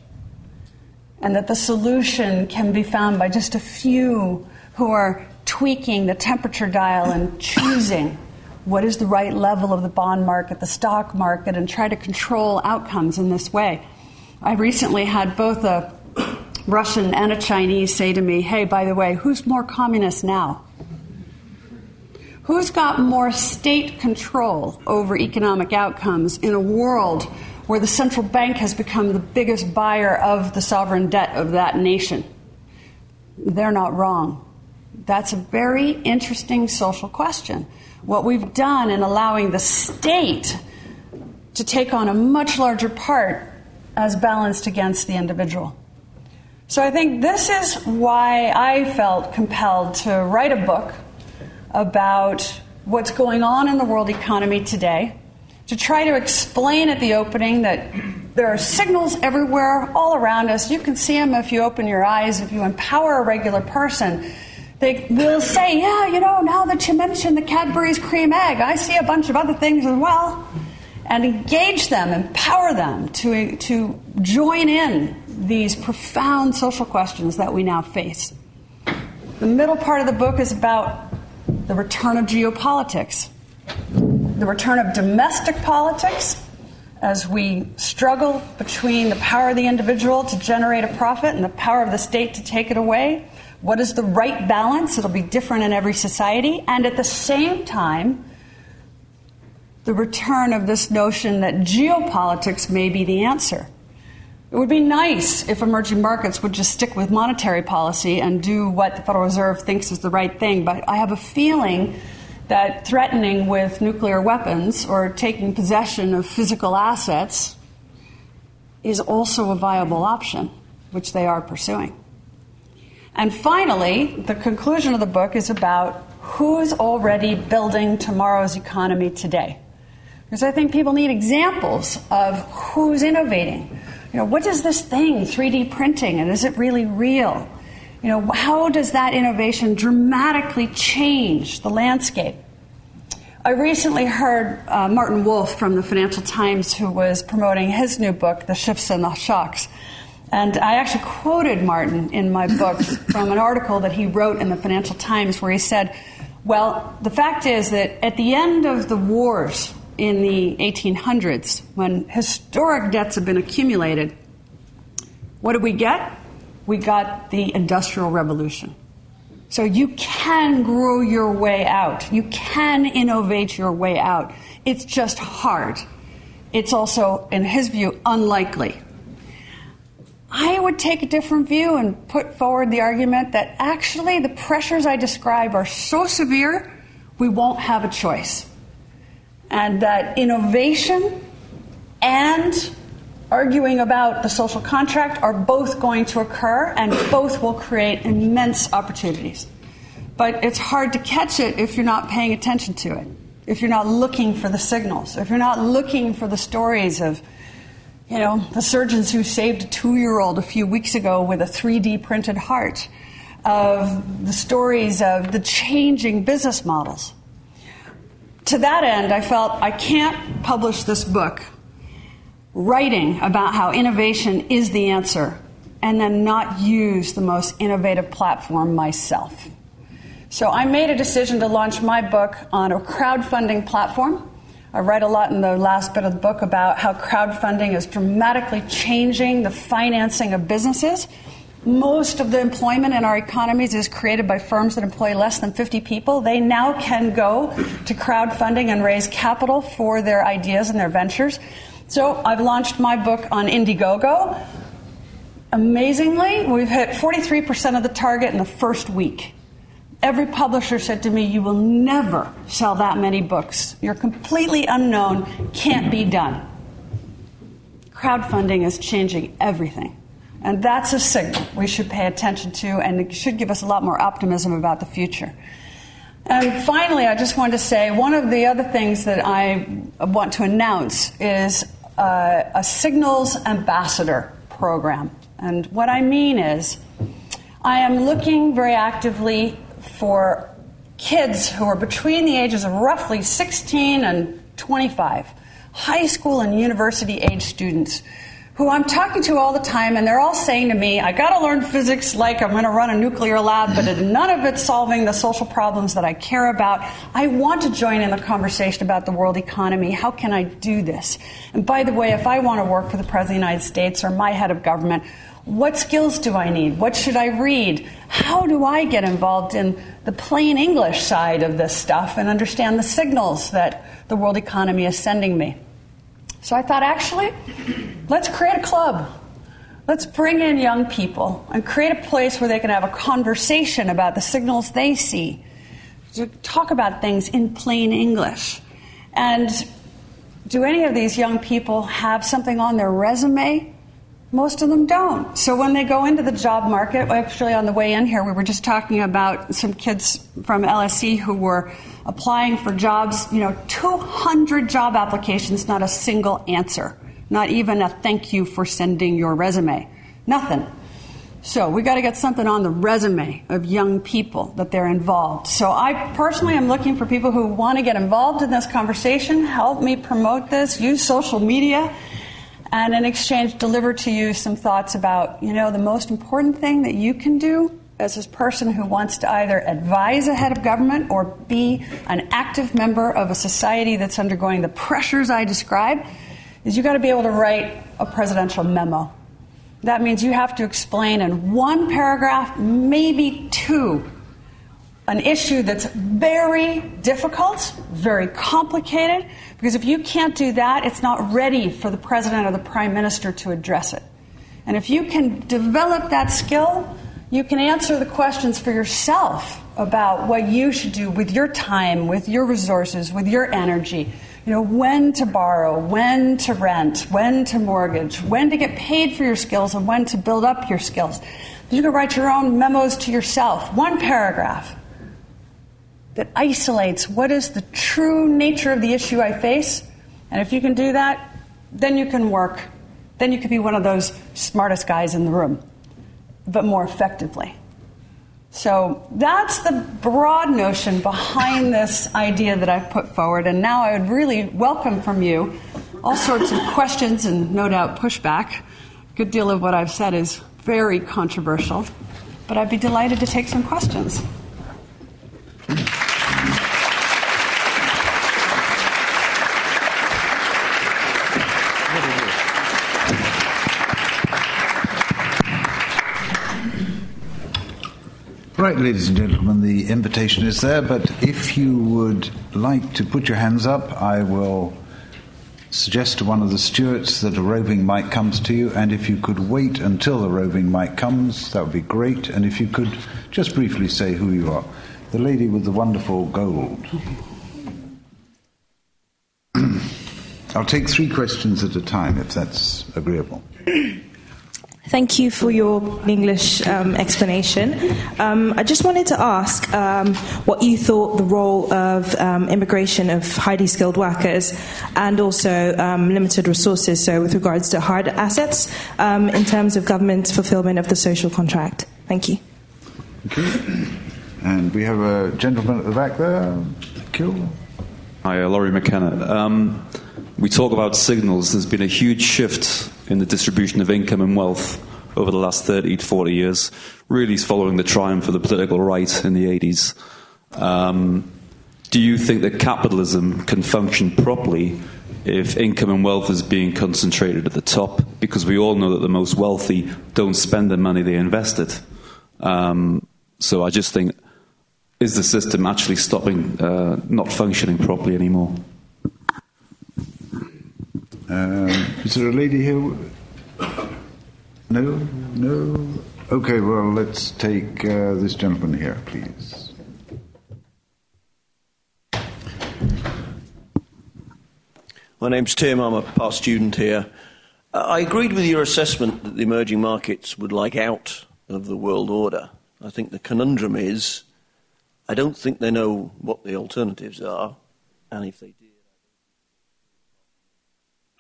And that the solution can be found by just a few who are tweaking the temperature dial and choosing what is the right level of the bond market, the stock market, and try to control outcomes in this way. I recently had both a <coughs> Russian and a Chinese say to me, hey, by the way, who's more communist now? Who's got more state control over economic outcomes in a world where the central bank has become the biggest buyer of the sovereign debt of that nation? They're not wrong. That's a very interesting social question. What we've done in allowing the state to take on a much larger part as balanced against the individual. So I think this is why I felt compelled to write a book about what's going on in the world economy today, to try to explain at the opening that there are signals everywhere, all around us. You can see them if you open your eyes, if you empower a regular person. They will say, Yeah, you know, now that you mentioned the Cadbury's Creme Egg, I see a bunch of other things as well. And engage them, empower them to, to join in these profound social questions that we now face. The middle part of the book is about the return of geopolitics, the return of domestic politics as we struggle between the power of the individual to generate a profit and the power of the state to take it away. What is the right balance? It'll be different in every society. And at the same time, the return of this notion that geopolitics may be the answer. It would be nice if emerging markets would just stick with monetary policy and do what the Federal Reserve thinks is the right thing, but I have a feeling that threatening with nuclear weapons or taking possession of physical assets is also a viable option, which they are pursuing. And finally, the conclusion of the book is about who's already building tomorrow's economy today. Because I think people need examples of who's innovating. You know, what is this thing, 3D printing, and is it really real? You know, how does that innovation dramatically change the landscape? I recently heard uh, Martin Wolf from the Financial Times, who was promoting his new book, The Shifts and the Shocks. And I actually quoted Martin in my book from an article that he wrote in the Financial Times where he said, Well, the fact is that at the end of the wars in the 1800s, when historic debts have been accumulated, what did we get? We got the Industrial Revolution. So you can grow your way out. You can innovate your way out. It's just hard. It's also, in his view, unlikely. I would take a different view and put forward the argument that actually the pressures I describe are so severe, we won't have a choice. And that innovation and arguing about the social contract are both going to occur and both will create immense opportunities. But it's hard to catch it if you're not paying attention to it, if you're not looking for the signals, if you're not looking for the stories of you know, the surgeons who saved a two year old a few weeks ago with a 3D printed heart, of the stories of the changing business models. To that end, I felt I can't publish this book writing about how innovation is the answer and then not use the most innovative platform myself. So I made a decision to launch my book on a crowdfunding platform I write a lot in the last bit of the book about how crowdfunding is dramatically changing the financing of businesses. Most of the employment in our economies is created by firms that employ less than 50 people. They now can go to crowdfunding and raise capital for their ideas and their ventures. So I've launched my book on Indiegogo. Amazingly, we've hit 43% of the target in the first week. Every publisher said to me, You will never sell that many books. You're completely unknown, can't be done. Crowdfunding is changing everything. And that's a signal we should pay attention to, and it should give us a lot more optimism about the future. And finally, I just wanted to say one of the other things that I want to announce is uh, a Signals Ambassador program. And what I mean is, I am looking very actively for kids who are between the ages of roughly 16 and 25, high school and university age students who I'm talking to all the time, and they're all saying to me, I got to learn physics like I'm going to run a nuclear lab, but none of it's solving the social problems that I care about. I want to join in the conversation about the world economy. How can I do this? And by the way, if I want to work for the President of the United States or my head of government, what skills do I need? What should I read? How do I get involved in the plain English side of this stuff and understand the signals that the world economy is sending me? So I thought, actually, let's create a club. Let's bring in young people and create a place where they can have a conversation about the signals they see, to talk about things in plain English. And do any of these young people have something on their resume most of them don't. So when they go into the job market, actually on the way in here, we were just talking about some kids from LSE who were applying for jobs, you know, 200 job applications, not a single answer, not even a thank you for sending your resume. Nothing. So we got to get something on the resume of young people that they're involved. So I personally am looking for people who want to get involved in this conversation, help me promote this, use social media and in exchange deliver to you some thoughts about, you know, the most important thing that you can do as a person who wants to either advise a head of government or be an active member of a society that's undergoing the pressures I describe is you've got to be able to write a presidential memo. That means you have to explain in one paragraph, maybe two, an issue that's very difficult, very complicated, because if you can't do that, it's not ready for the president or the prime minister to address it. And if you can develop that skill, you can answer the questions for yourself about what you should do with your time, with your resources, with your energy You know, when to borrow, when to rent, when to mortgage, when to get paid for your skills, and when to build up your skills. You can write your own memos to yourself, one paragraph that isolates what is the true nature of the issue I face. And if you can do that, then you can work. Then you can be one of those smartest guys in the room, but more effectively. So that's the broad notion behind this idea that I've put forward. And now I would really welcome from you all sorts of questions and no doubt pushback. A good deal of what I've said is very controversial, but I'd be delighted to take some questions. Right, ladies and gentlemen, the invitation is there, but if you would like to put your hands up, I will suggest to one of the stewards that a roving mic comes to you, and if you could wait until the roving mic comes, that would be great, and if you could just briefly say who you are. The lady with the wonderful gold. <clears throat> I'll take three questions at a time if that's agreeable. <clears throat> Thank you for your English um, explanation. Um, I just wanted to ask um, what you thought the role of um, immigration of highly skilled workers and also um, limited resources, so with regards to hard assets, um, in terms of government's fulfillment of the social contract. Thank you. Okay. And we have a gentleman at the back there. Kill. Hi, uh, Laurie McKenna. we talk about signals. There's been a huge shift in the distribution of income and wealth over the last 30 to 40 years, really is following the triumph of the political right in the 80s. Um, do you think that capitalism can function properly if income and wealth is being concentrated at the top? Because we all know that the most wealthy don't spend the money they invested. Um, so I just think, is the system actually stopping, uh, not functioning properly anymore? Um, is there a lady here? No? No? Okay, well, let's take uh, this gentleman here, please. My name's Tim. I'm a past student here. I agreed with your assessment that the emerging markets would like out of the world order. I think the conundrum is I don't think they know what the alternatives are, and if they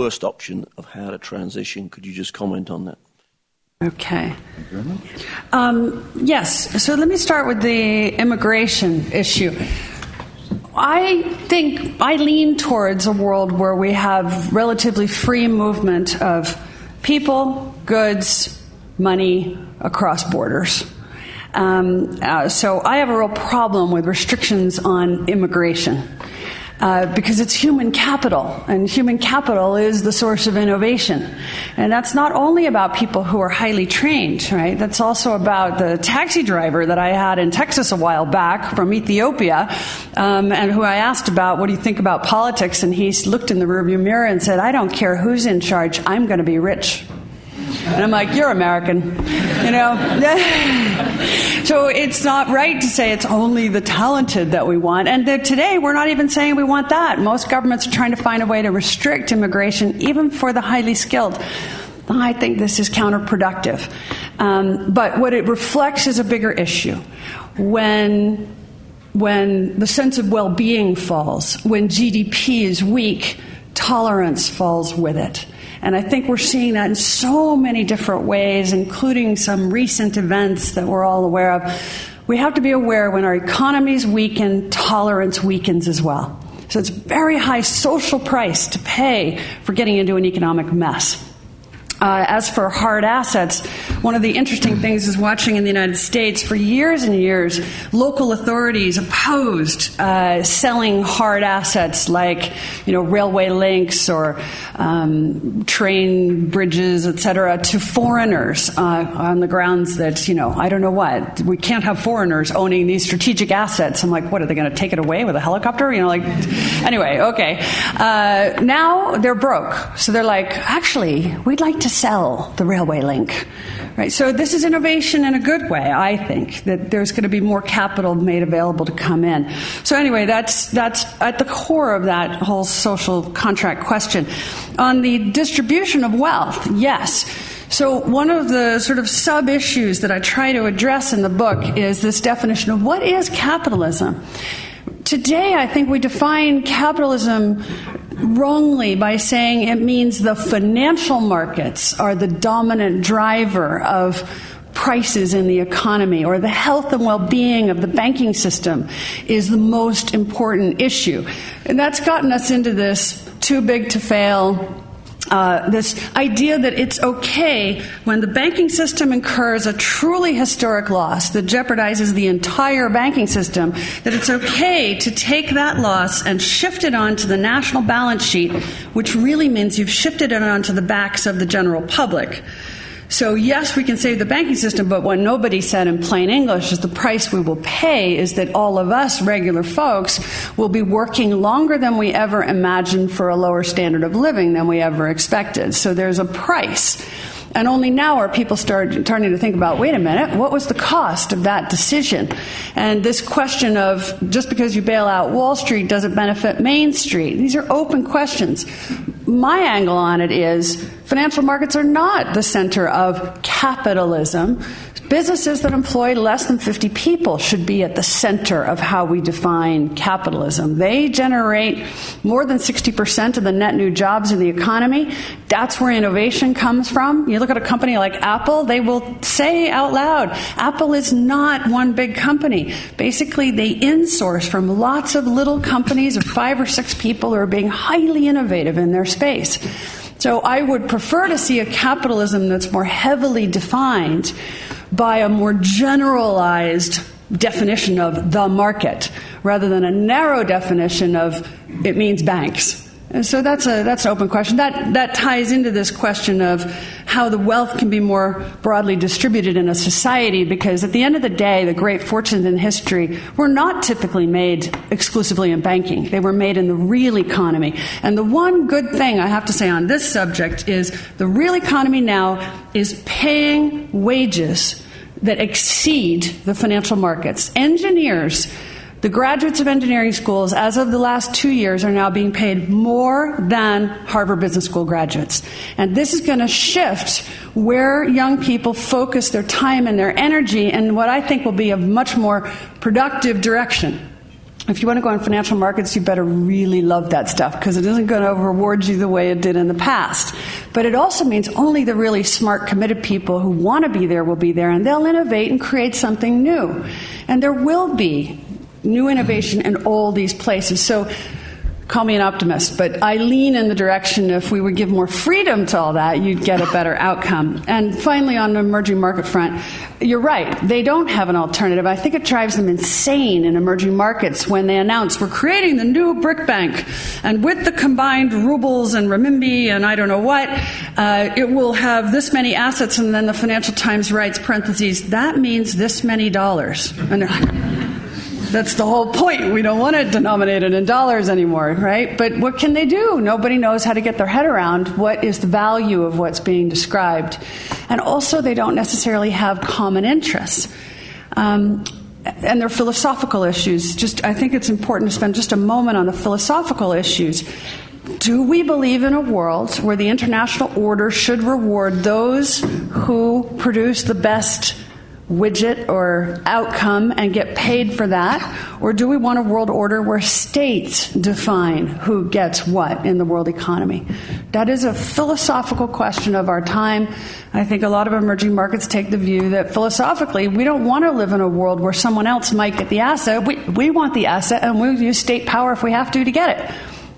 worst option of how to transition. Could you just comment on that? Okay. Um, yes. So let me start with the immigration issue. I think I lean towards a world where we have relatively free movement of people, goods, money across borders. Um, uh, so I have a real problem with restrictions on immigration uh, because it's human capital, and human capital is the source of innovation. And that's not only about people who are highly trained, right? That's also about the taxi driver that I had in Texas a while back from Ethiopia, um, and who I asked about, what do you think about politics? And he looked in the rearview mirror and said, I don't care who's in charge, I'm going to be rich. And I'm like, you're American, you know? <laughs> so it's not right to say it's only the talented that we want. And today, we're not even saying we want that. Most governments are trying to find a way to restrict immigration, even for the highly skilled. I think this is counterproductive. Um, but what it reflects is a bigger issue. When, when the sense of well being falls, when GDP is weak, tolerance falls with it. And I think we're seeing that in so many different ways, including some recent events that we're all aware of. We have to be aware when our economies weaken, tolerance weakens as well. So it's a very high social price to pay for getting into an economic mess. Uh, as for hard assets, one of the interesting things is watching in the United States for years and years, local authorities opposed uh, selling hard assets like, you know, railway links or um, train bridges, et cetera, to foreigners uh, on the grounds that, you know, I don't know what, we can't have foreigners owning these strategic assets. I'm like, what are they going to take it away with a helicopter? You know, like, anyway, okay. Uh, now they're broke, so they're like, actually, we'd like to sell the railway link. Right, so this is innovation in a good way, I think, that there's going to be more capital made available to come in. So anyway, that's, that's at the core of that whole social contract question. On the distribution of wealth, yes. So, one of the sort of sub issues that I try to address in the book is this definition of what is capitalism. Today, I think we define capitalism wrongly by saying it means the financial markets are the dominant driver of prices in the economy or the health and well-being of the banking system is the most important issue. And that's gotten us into this too big to fail uh, this idea that it's okay when the banking system incurs a truly historic loss that jeopardizes the entire banking system, that it's okay to take that loss and shift it onto the national balance sheet, which really means you've shifted it onto the backs of the general public. So, yes, we can save the banking system, but what nobody said in plain English is the price we will pay is that all of us, regular folks, will be working longer than we ever imagined for a lower standard of living than we ever expected. So, there's a price. And only now are people start, starting to think about wait a minute, what was the cost of that decision? And this question of just because you bail out Wall Street does it benefit Main Street? These are open questions. My angle on it is financial markets are not the center of capitalism. Businesses that employ less than 50 people should be at the center of how we define capitalism. They generate more than 60% of the net new jobs in the economy. That's where innovation comes from. You look at a company like Apple, they will say out loud, Apple is not one big company. Basically, they insource from lots of little companies of five or six people who are being highly innovative in their space. So I would prefer to see a capitalism that's more heavily defined by a more generalized definition of the market rather than a narrow definition of it means banks. And so that's a that's an open question. That that ties into this question of how the wealth can be more broadly distributed in a society because at the end of the day, the great fortunes in history were not typically made exclusively in banking. They were made in the real economy. And the one good thing I have to say on this subject is the real economy now is paying wages that exceed the financial markets. Engineers the graduates of engineering schools, as of the last two years, are now being paid more than Harvard Business School graduates. And this is going to shift where young people focus their time and their energy in what I think will be a much more productive direction. If you want to go in financial markets, you better really love that stuff because it isn't going to reward you the way it did in the past. But it also means only the really smart, committed people who want to be there will be there and they'll innovate and create something new. And there will be new innovation in all these places. So call me an optimist, but I lean in the direction if we would give more freedom to all that, you'd get a better outcome. And finally, on the emerging market front, you're right. They don't have an alternative. I think it drives them insane in emerging markets when they announce we're creating the new BRIC bank, and with the combined rubles and renminbi and I don't know what, uh, it will have this many assets. And then the Financial Times writes parentheses that means this many dollars. That's the whole point. We don't want it denominated in dollars anymore, right? But what can they do? Nobody knows how to get their head around what is the value of what's being described. And also, they don't necessarily have common interests. Um, and they're philosophical issues. Just, I think it's important to spend just a moment on the philosophical issues. Do we believe in a world where the international order should reward those who produce the best widget or outcome and get paid for that? Or do we want a world order where states define who gets what in the world economy? That is a philosophical question of our time. I think a lot of emerging markets take the view that philosophically, we don't want to live in a world where someone else might get the asset. We, we want the asset and we'll use state power if we have to to get it.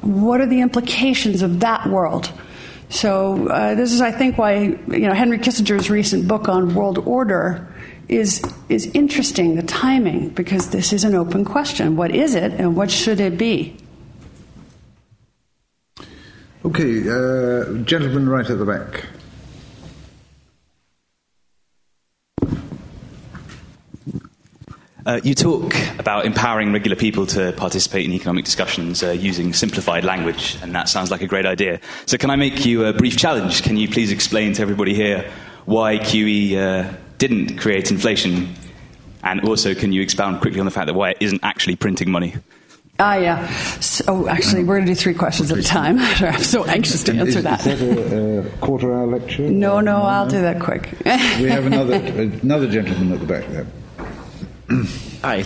What are the implications of that world? So uh, this is, I think, why you know Henry Kissinger's recent book on world order is, is interesting, the timing, because this is an open question. What is it and what should it be? Okay, uh, gentleman right at the back. Uh, you talk about empowering regular people to participate in economic discussions uh, using simplified language, and that sounds like a great idea. So, can I make you a brief challenge? Can you please explain to everybody here why QE uh, didn't create inflation? And also, can you expound quickly on the fact that why it isn't actually printing money? Ah, yeah. So, actually, we're going to do three questions at a time. <laughs> I'm so anxious to answer is, that. Is that a, a quarter hour lecture? No, no, I'll do that quick. we have another <laughs> another gentleman at the back there. Hi.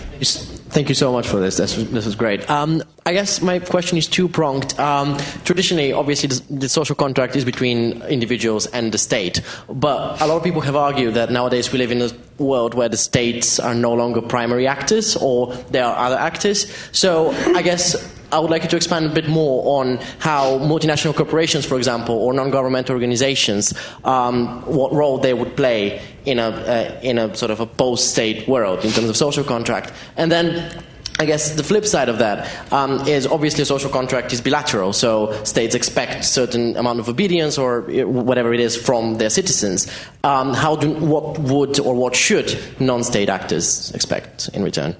Thank you so much for this. This was, this was great. Um, I guess my question is two pronged. Um, traditionally, obviously, the, the, social contract is between individuals and the state. But a lot of people have argued that nowadays we live in a world where the states are no longer primary actors or there are other actors. So I guess I would like you to expand a bit more on how multinational corporations, for example, or non-governmental organizations, um, what role they would play in a uh, in a sort of a post-state world in terms of social contract, and then. I guess the flip side of that um, is obviously a social contract is bilateral, so states expect certain amount of obedience or whatever it is from their citizens. Um, how do what would or what should non-state actors expect in return?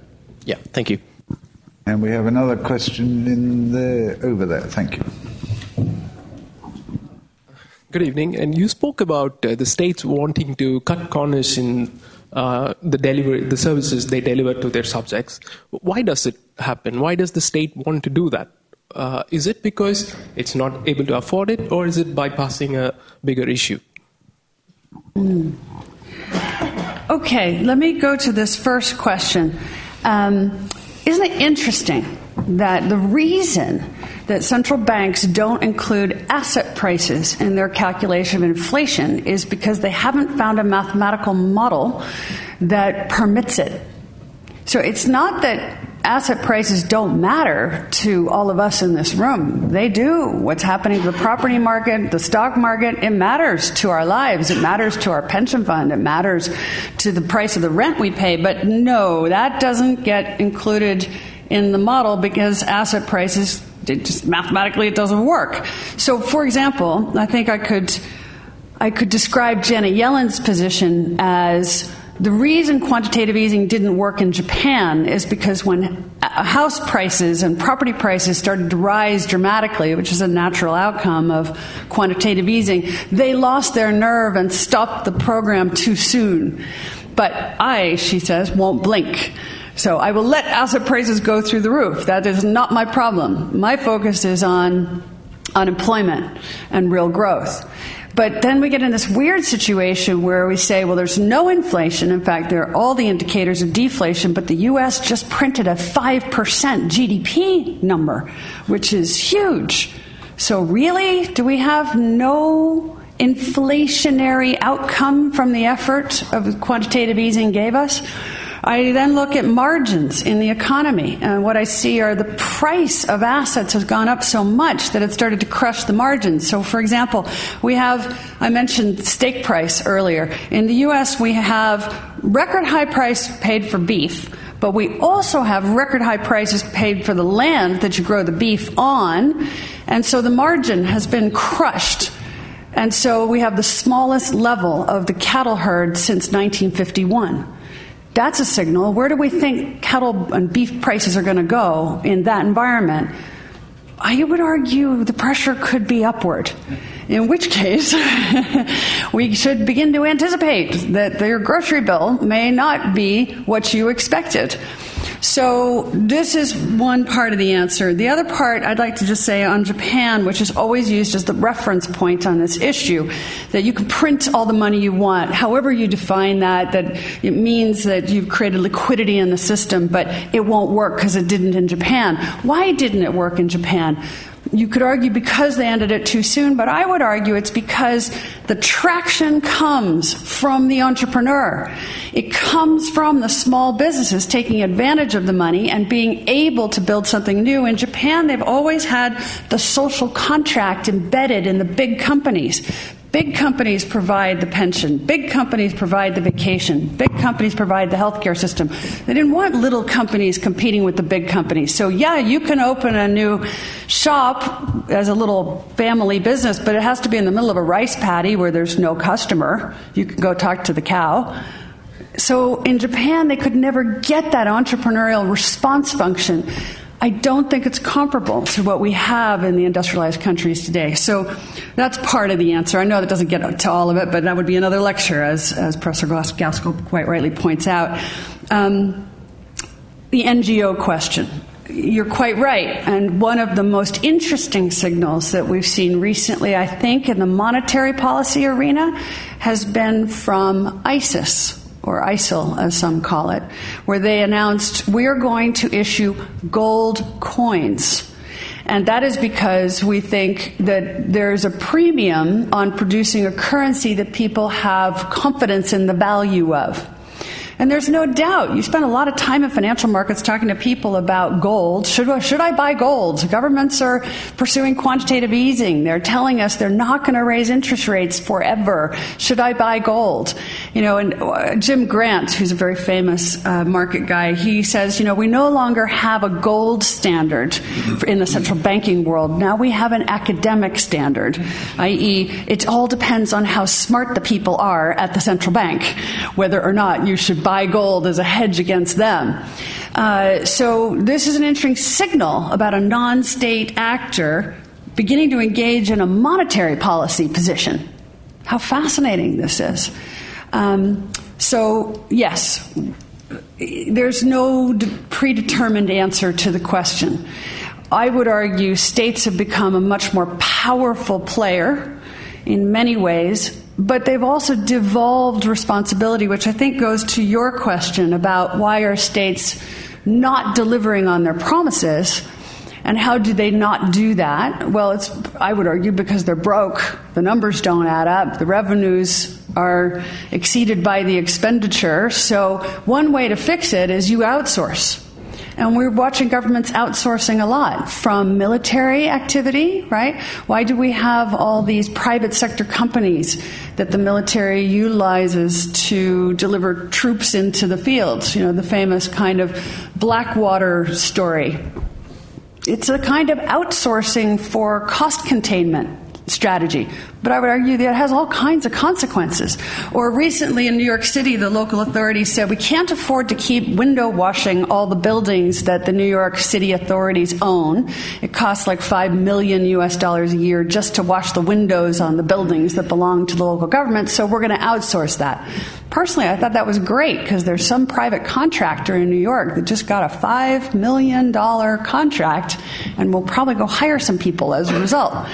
Yeah, thank you. And we have another question in there, over there. Thank you. Good evening. And you spoke about uh, the states wanting to cut corners in uh, the delivery, the services they deliver to their subjects. Why does it happen? Why does the state want to do that? Uh, is it because it's not able to afford it, or is it bypassing a bigger issue? Mm. Okay, let me go to this first question. Um, isn't it interesting that the reason that central banks don't include asset prices in their calculation of inflation is because they haven't found a mathematical model that permits it. So it's not that asset prices don't matter to all of us in this room. They do. What's happening to the property market, the stock market, it matters to our lives. It matters to our pension fund. It matters to the price of the rent we pay. But no, that doesn't get included in the model because asset prices, it just mathematically, it doesn't work. So, for example, I think I could, I could describe Janet Yellen's position as the reason quantitative easing didn't work in Japan is because when uh, house prices and property prices started to rise dramatically, which is a natural outcome of quantitative easing, they lost their nerve and stopped the program too soon. But I, she says, won't blink. So I will let asset prices go through the roof. That is not my problem. My focus is on unemployment and real growth. But then we get in this weird situation where we say, well, there's no inflation. In fact, there are all the indicators of deflation, but the U.S. just printed a 5% GDP number, which is huge. So, really, do we have no inflationary outcome from the effort of quantitative easing gave us? I then look at margins in the economy, and what I see are the price of assets has gone up so much that it started to crush the margins. So, for example, we have, I mentioned steak price earlier. In the U.S., we have record high price paid for beef. But we also have record high prices paid for the land that you grow the beef on. And so the margin has been crushed. And so we have the smallest level of the cattle herd since 1951. That's a signal. Where do we think cattle and beef prices are going to go in that environment? I would argue the pressure could be upward. In which case, <laughs> we should begin to anticipate that your grocery bill may not be what you expected. So, this is one part of the answer. The other part I'd like to just say on Japan, which is always used as the reference point on this issue, that you can print all the money you want, however you define that, that it means that you've created liquidity in the system, but it won't work because it didn't in Japan. Why didn't it work in Japan? You could argue because they ended it too soon, but I would argue it's because the traction comes from the entrepreneur. It comes from the small businesses taking advantage of the money and being able to build something new. In Japan, they've always had the social contract embedded in the big companies. Big companies provide the pension. Big companies provide the vacation. Big companies provide the healthcare system. They didn't want little companies competing with the big companies. So, yeah, you can open a new shop as a little family business, but it has to be in the middle of a rice paddy where there's no customer. You can go talk to the cow. So, in Japan, they could never get that entrepreneurial response function. I don't think it's comparable to what we have in the industrialized countries today. So that's part of the answer. I know that doesn't get to all of it, but that would be another lecture, as, as Professor Gaskell quite rightly points out. Um, the NGO question. You're quite right. And one of the most interesting signals that we've seen recently, I think, in the monetary policy arena has been from ISIS or ISIL, as some call it, where they announced we're going to issue gold coins. And that is because we think that there's a premium on producing a currency that people have confidence in the value of. And there's no doubt, you spend a lot of time in financial markets talking to people about gold. Should, should I buy gold? Governments are pursuing quantitative easing. They're telling us they're not going to raise interest rates forever. Should I buy gold? You know, and uh, Jim Grant, who's a very famous uh, market guy, he says, you know, we no longer have a gold standard in the central banking world. Now we have an academic standard, i.e., it all depends on how smart the people are at the central bank, whether or not you should buy gold as a hedge against them. Uh, so this is an interesting signal about a non-state actor beginning to engage in a monetary policy position. How fascinating this is. Um, so yes, there's no predetermined answer to the question. I would argue states have become a much more powerful player in many ways but they've also devolved responsibility, which I think goes to your question about why are states not delivering on their promises. And how do they not do that? Well, it's, I would argue, because they're broke. The numbers don't add up. The revenues are exceeded by the expenditure. So, one way to fix it is you outsource. And we're watching governments outsourcing a lot from military activity, right? Why do we have all these private sector companies that the military utilizes to deliver troops into the fields? You know, the famous kind of Blackwater story. It's a kind of outsourcing for cost containment strategy. But I would argue that it has all kinds of consequences. Or recently in New York City, the local authorities said we can't afford to keep window washing all the buildings that the New York City authorities own. It costs like five million US dollars a year just to wash the windows on the buildings that belong to the local government, so we're going to outsource that. Personally, I thought that was great because there's some private contractor in New York that just got a $5 million contract and will probably go hire some people as a result.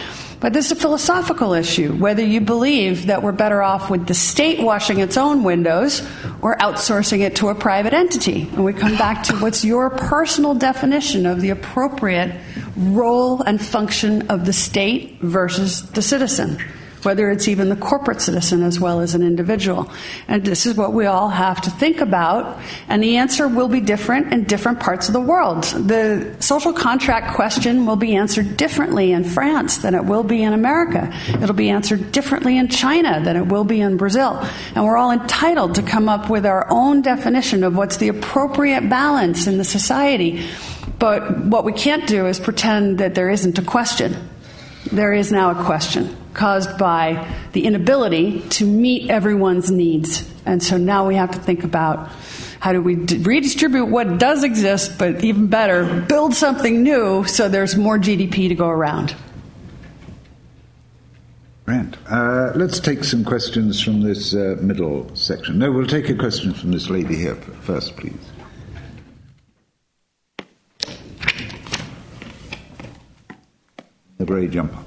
But this is a philosophical issue whether you believe that we're better off with the state washing its own windows or outsourcing it to a private entity. And we come back to what's your personal definition of the appropriate role and function of the state versus the citizen whether it's even the corporate citizen as well as an individual. And this is what we all have to think about, and the answer will be different in different parts of the world. The social contract question will be answered differently in France than it will be in America. It'll be answered differently in China than it will be in Brazil. And we're all entitled to come up with our own definition of what's the appropriate balance in the society. But what we can't do is pretend that there isn't a question. There is now a question caused by the inability to meet everyone's needs. And so now we have to think about how do we redistribute what does exist, but even better, build something new so there's more GDP to go around. Grant. Uh, let's take some questions from this uh, middle section. No, we'll take a question from this lady here first, please. The grey jumper.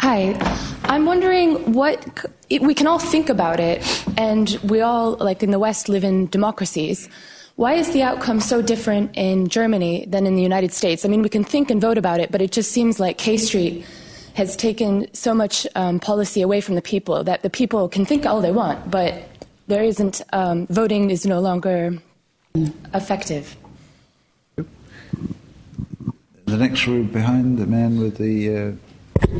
Hi. I'm wondering what we can all think about it, and we all, like in the West, live in democracies. Why is the outcome so different in Germany than in the United States? I mean, we can think and vote about it, but it just seems like K Street has taken so much um, policy away from the people that the people can think all they want, but there isn't, um, voting is no longer effective. The next row behind the man with the. Uh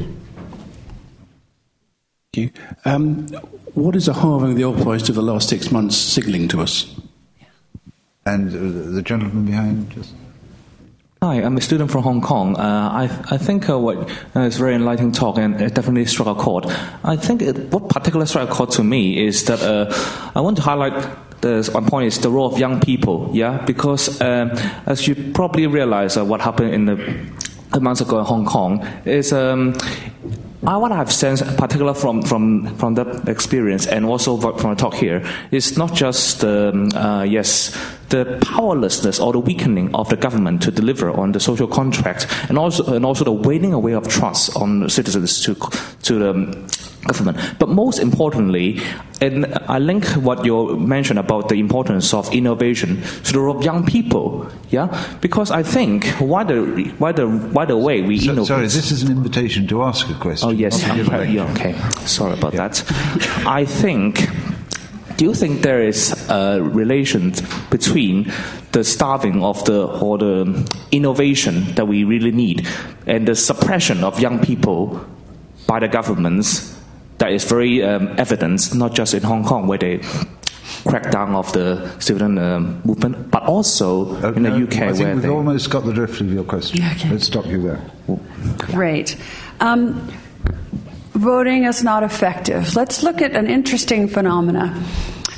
you. Um, what is a halving of the oil price of the last six months signalling to us? And uh, the gentleman behind, just. Hi, I'm a student from Hong Kong. Uh, I, I think uh, what uh, is very enlightening talk and it definitely struck a chord. I think it, what particularly struck a chord to me is that uh, I want to highlight the one point is the role of young people. Yeah, because um, as you probably realize, uh, what happened in the months ago in Hong Kong is um, I, what I've sensed, particular from, from, from that experience and also from the talk here, is not just um, uh, yes the powerlessness or the weakening of the government to deliver on the social contract, and also and also the waning away of trust on citizens to to the government. But most importantly, and I link what you mentioned about the importance of innovation to the role of young people. Yeah, because I think why the why the why the way we so, innovate. Sorry, this is an invitation to ask a question. Oh yes, yeah, okay. Sorry about yeah. that. I think do you think there is a relation between the starving of the or the innovation that we really need and the suppression of young people by the governments that is very um, evident, not just in Hong Kong where they crack down of the student um, movement, but also okay, in the UK I think where we've they, almost got the drift of your question. Okay. Let's stop you there. Great. Um, voting is not effective. Let's look at an interesting phenomena.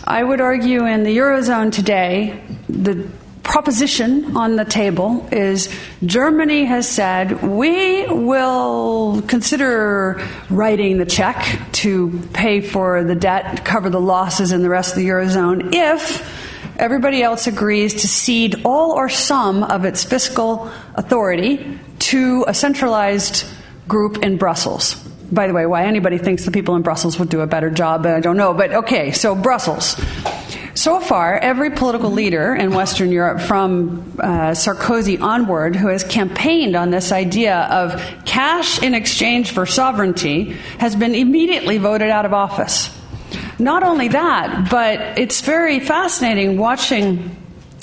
I would argue in the Eurozone today, the proposition on the table is Germany has said we will consider writing the check to pay for the debt, cover the losses in the rest of the Eurozone if everybody else agrees to cede all or some of its fiscal authority to a centralized group in Brussels. By the way, why anybody thinks the people in Brussels would do a better job, I don't know. But okay, so Brussels. So far, every political leader in Western Europe, from uh, Sarkozy onward, who has campaigned on this idea of cash in exchange for sovereignty, has been immediately voted out of office. Not only that, but it's very fascinating watching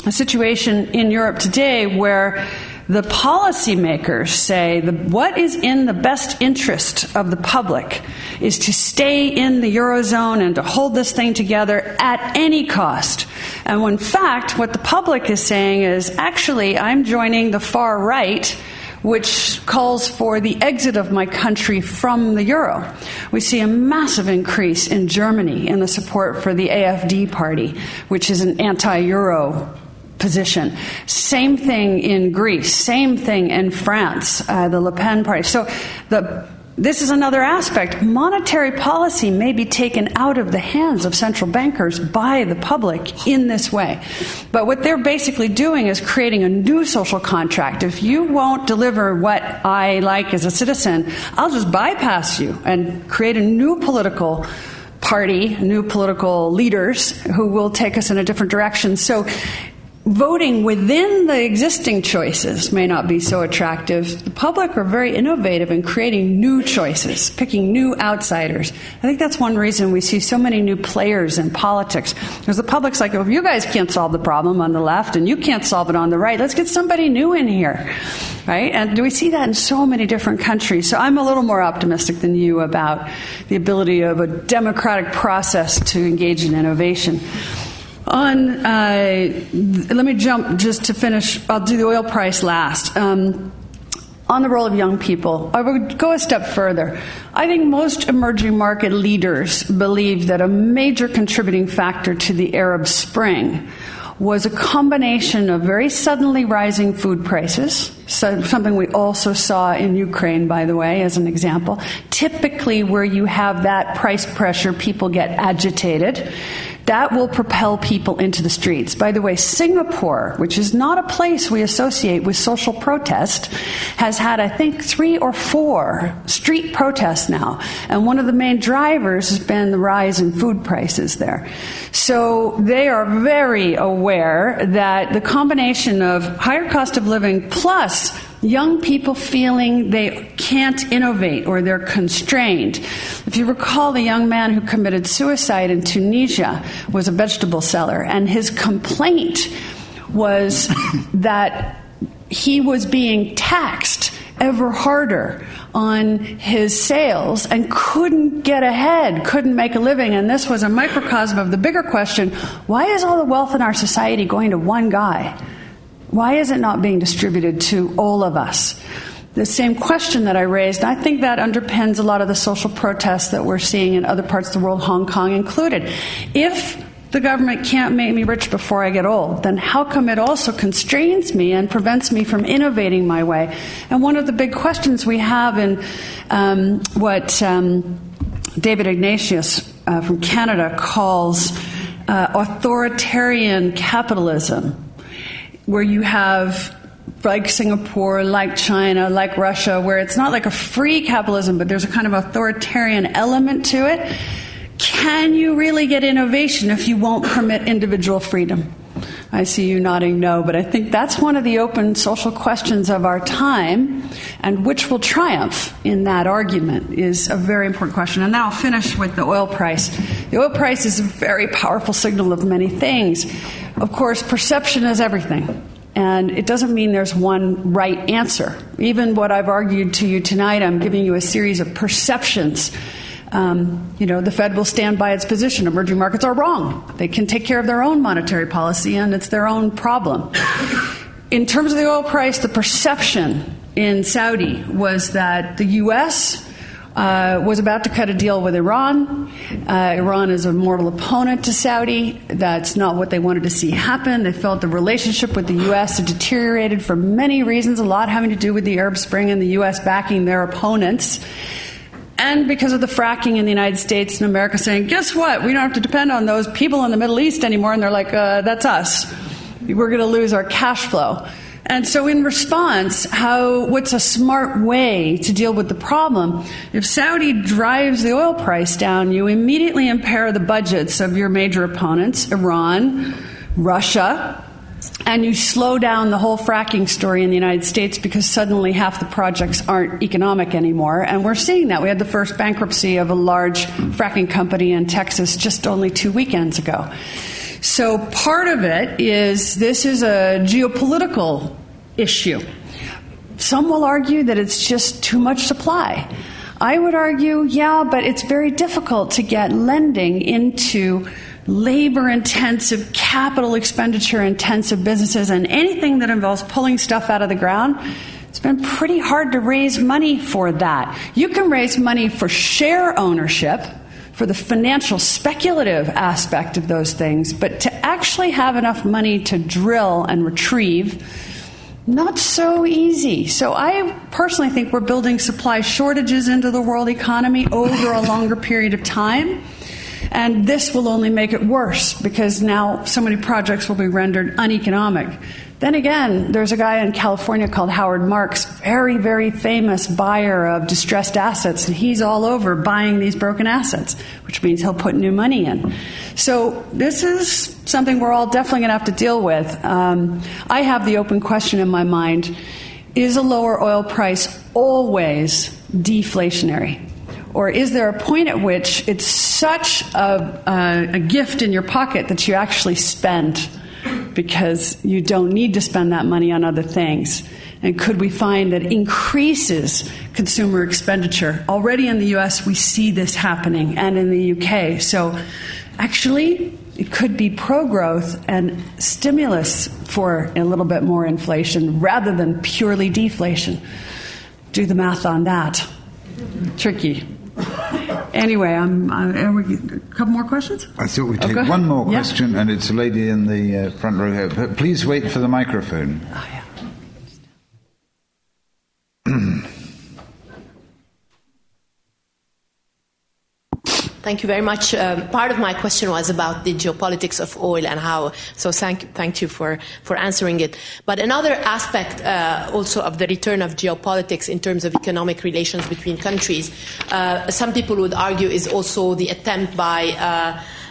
a situation in Europe today where the policymakers say the, what is in the best interest of the public is to stay in the Eurozone and to hold this thing together at any cost. And in fact, what the public is saying is actually, I'm joining the far right which calls for the exit of my country from the euro. We see a massive increase in Germany in the support for the AFD party, which is an anti euro position. Same thing in Greece, same thing in France, uh, the Le Pen party. So the this is another aspect. Monetary policy may be taken out of the hands of central bankers by the public in this way. But what they're basically doing is creating a new social contract. If you won't deliver what I like as a citizen, I'll just bypass you and create a new political party, new political leaders who will take us in a different direction. So voting within the existing choices may not be so attractive. The public are very innovative in creating new choices, picking new outsiders. I think that's one reason we see so many new players in politics. Because the public's like, well, if you guys can't solve the problem on the left and you can't solve it on the right, let's get somebody new in here. Right? And we see that in so many different countries. So I'm a little more optimistic than you about the ability of a democratic process to engage in innovation. On, uh, let me jump just to finish. I'll do the oil price last. Um, on the role of young people, I would go a step further. I think most emerging market leaders believe that a major contributing factor to the Arab Spring was a combination of very suddenly rising food prices, so something we also saw in Ukraine, by the way, as an example. Typically, where you have that price pressure, people get agitated that will propel people into the streets. By the way, Singapore, which is not a place we associate with social protest, has had, I think, three or four street protests now. And one of the main drivers has been the rise in food prices there. So they are very aware that the combination of higher cost of living plus young people feeling they can't innovate or they're constrained. If you recall, the young man who committed suicide in Tunisia was a vegetable seller, and his complaint was <laughs> that he was being taxed ever harder on his sales and couldn't get ahead, couldn't make a living. And this was a microcosm of the bigger question why is all the wealth in our society going to one guy? Why is it not being distributed to all of us? The same question that I raised, I think that underpins a lot of the social protests that we're seeing in other parts of the world, Hong Kong included. If the government can't make me rich before I get old, then how come it also constrains me and prevents me from innovating my way? And one of the big questions we have in um, what um, David Ignatius uh, from Canada calls uh, authoritarian capitalism, where you have like Singapore, like China, like Russia, where it's not like a free capitalism, but there's a kind of authoritarian element to it. Can you really get innovation if you won't permit individual freedom? I see you nodding no, but I think that's one of the open social questions of our time, and which will triumph in that argument is a very important question. And then I'll finish with the oil price. The oil price is a very powerful signal of many things. Of course, perception is everything. And it doesn't mean there's one right answer. Even what I've argued to you tonight, I'm giving you a series of perceptions um, you know, the Fed will stand by its position. Emerging markets are wrong. They can take care of their own monetary policy, and it's their own problem. In terms of the oil price, the perception in Saudi was that the U.S. Uh, was about to cut a deal with Iran. Uh, Iran is a mortal opponent to Saudi. That's not what they wanted to see happen. They felt the relationship with the U.S. had deteriorated for many reasons, a lot having to do with the Arab Spring and the U.S. backing their opponents and because of the fracking in the United States and America saying, guess what? We don't have to depend on those people in the Middle East anymore. And they're like, uh, that's us. We're going to lose our cash flow. And so, in response, how, what's a smart way to deal with the problem? If Saudi drives the oil price down, you immediately impair the budgets of your major opponents, Iran, Russia, and you slow down the whole fracking story in the United States because suddenly half the projects aren't economic anymore. And we're seeing that. We had the first bankruptcy of a large fracking company in Texas just only two weekends ago. So part of it is this is a geopolitical issue. Some will argue that it's just too much supply. I would argue, yeah, but it's very difficult to get lending into labor intensive, capital expenditure intensive businesses and anything that involves pulling stuff out of the ground, it's been pretty hard to raise money for that. You can raise money for share ownership, for the financial speculative aspect of those things, but to actually have enough money to drill and retrieve, not so easy. So I personally think we're building supply shortages into the world economy over a longer period of time. And this will only make it worse because now so many projects will be rendered uneconomic. Then again, there's a guy in California called Howard Marks, very, very famous buyer of distressed assets, and he's all over buying these broken assets, which means he'll put new money in. So this is something we're all definitely going to have to deal with. Um, I have the open question in my mind is a lower oil price always deflationary? Or is there a point at which it's such a, a, a gift in your pocket that you actually spend because you don't need to spend that money on other things? And could we find that increases consumer expenditure? Already in the US, we see this happening, and in the UK. So actually, it could be pro growth and stimulus for a little bit more inflation rather than purely deflation. Do the math on that. Tricky. Anyway, I'm, I'm we, a couple more questions? I thought we'd take one more question, yeah. and it's a lady in the uh, front row here. Please wait for the microphone. Oh, yeah. <clears throat> Thank you very much. Um, part of my question was about the geopolitics of oil and how. So thank thank you for for answering it. But another aspect uh, also of the return of geopolitics in terms of economic relations between countries, uh, some people would argue, is also the attempt by.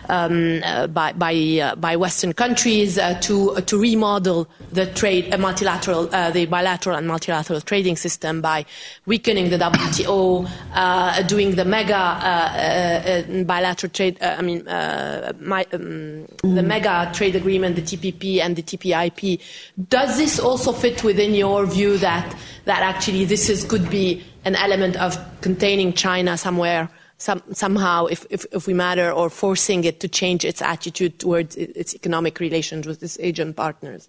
Um, uh, by by, uh, by, Western countries uh, to to remodel the trade multilateral the bilateral and multilateral trading system by weakening the WTO, doing the mega bilateral trade. I mean, my, um, the mega trade agreement, the TPP and the TPIP. Does this also fit within your view that that actually this is, could be an element of containing China somewhere? Some, somehow, if, if, if, we matter, or forcing it to change its attitude towards its economic relations with its Asian partners.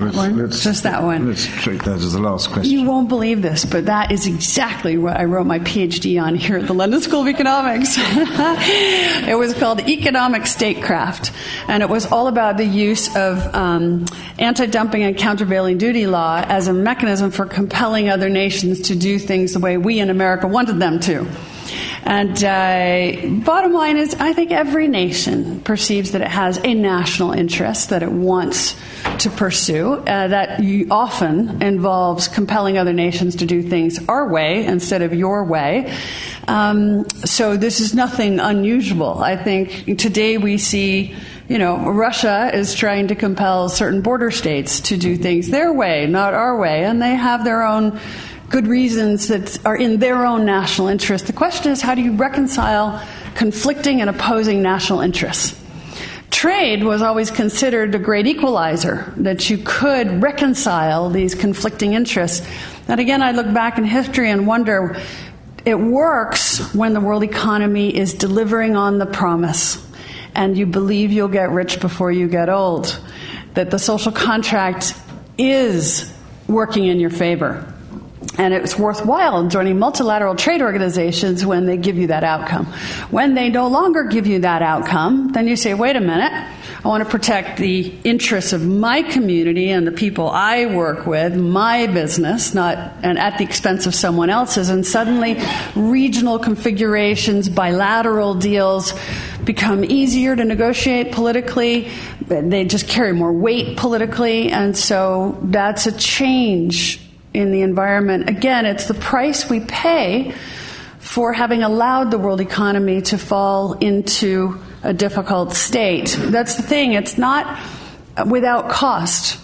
Let's, one? let's- Just that one. Let's treat that as the last question. You won't believe this, but that is exactly what I wrote my PhD on here at the London School of Economics. <laughs> it was called Economic Statecraft, and it was all about the use of um, anti dumping and countervailing duty law as a mechanism for compelling other nations to do things the way we in America wanted them to. And uh, bottom line is, I think every nation perceives that it has a national interest that it wants to pursue. Uh, that often involves compelling other nations to do things our way instead of your way. Um, so this is nothing unusual. I think today we see. You know, Russia is trying to compel certain border states to do things their way, not our way, and they have their own good reasons that are in their own national interest. The question is how do you reconcile conflicting and opposing national interests? Trade was always considered a great equalizer, that you could reconcile these conflicting interests. And again, I look back in history and wonder it works when the world economy is delivering on the promise and you believe you'll get rich before you get old, that the social contract is working in your favor. And it's worthwhile joining multilateral trade organizations when they give you that outcome. When they no longer give you that outcome, then you say, wait a minute, I want to protect the interests of my community and the people I work with, my business, not and at the expense of someone else's. And suddenly regional configurations, bilateral deals become easier to negotiate politically. They just carry more weight politically. And so that's a change in the environment. Again, it's the price we pay for having allowed the world economy to fall into a difficult state. That's the thing, it's not without cost.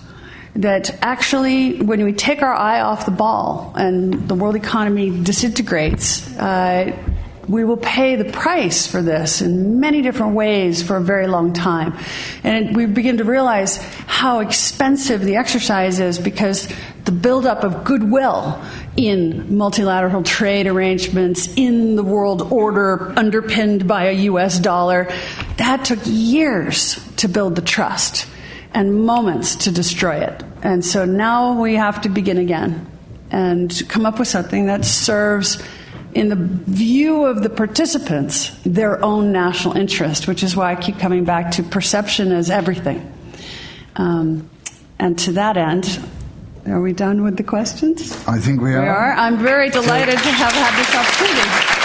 That actually, when we take our eye off the ball and the world economy disintegrates, uh, we will pay the price for this in many different ways for a very long time. And we begin to realize how expensive the exercise is because the buildup of goodwill in multilateral trade arrangements, in the world order underpinned by a US dollar, that took years to build the trust and moments to destroy it. And so now we have to begin again and come up with something that serves in the view of the participants, their own national interest, which is why I keep coming back to perception as everything. Um, and to that end, are we done with the questions? I think we are. We are. I'm very delighted to have had this opportunity.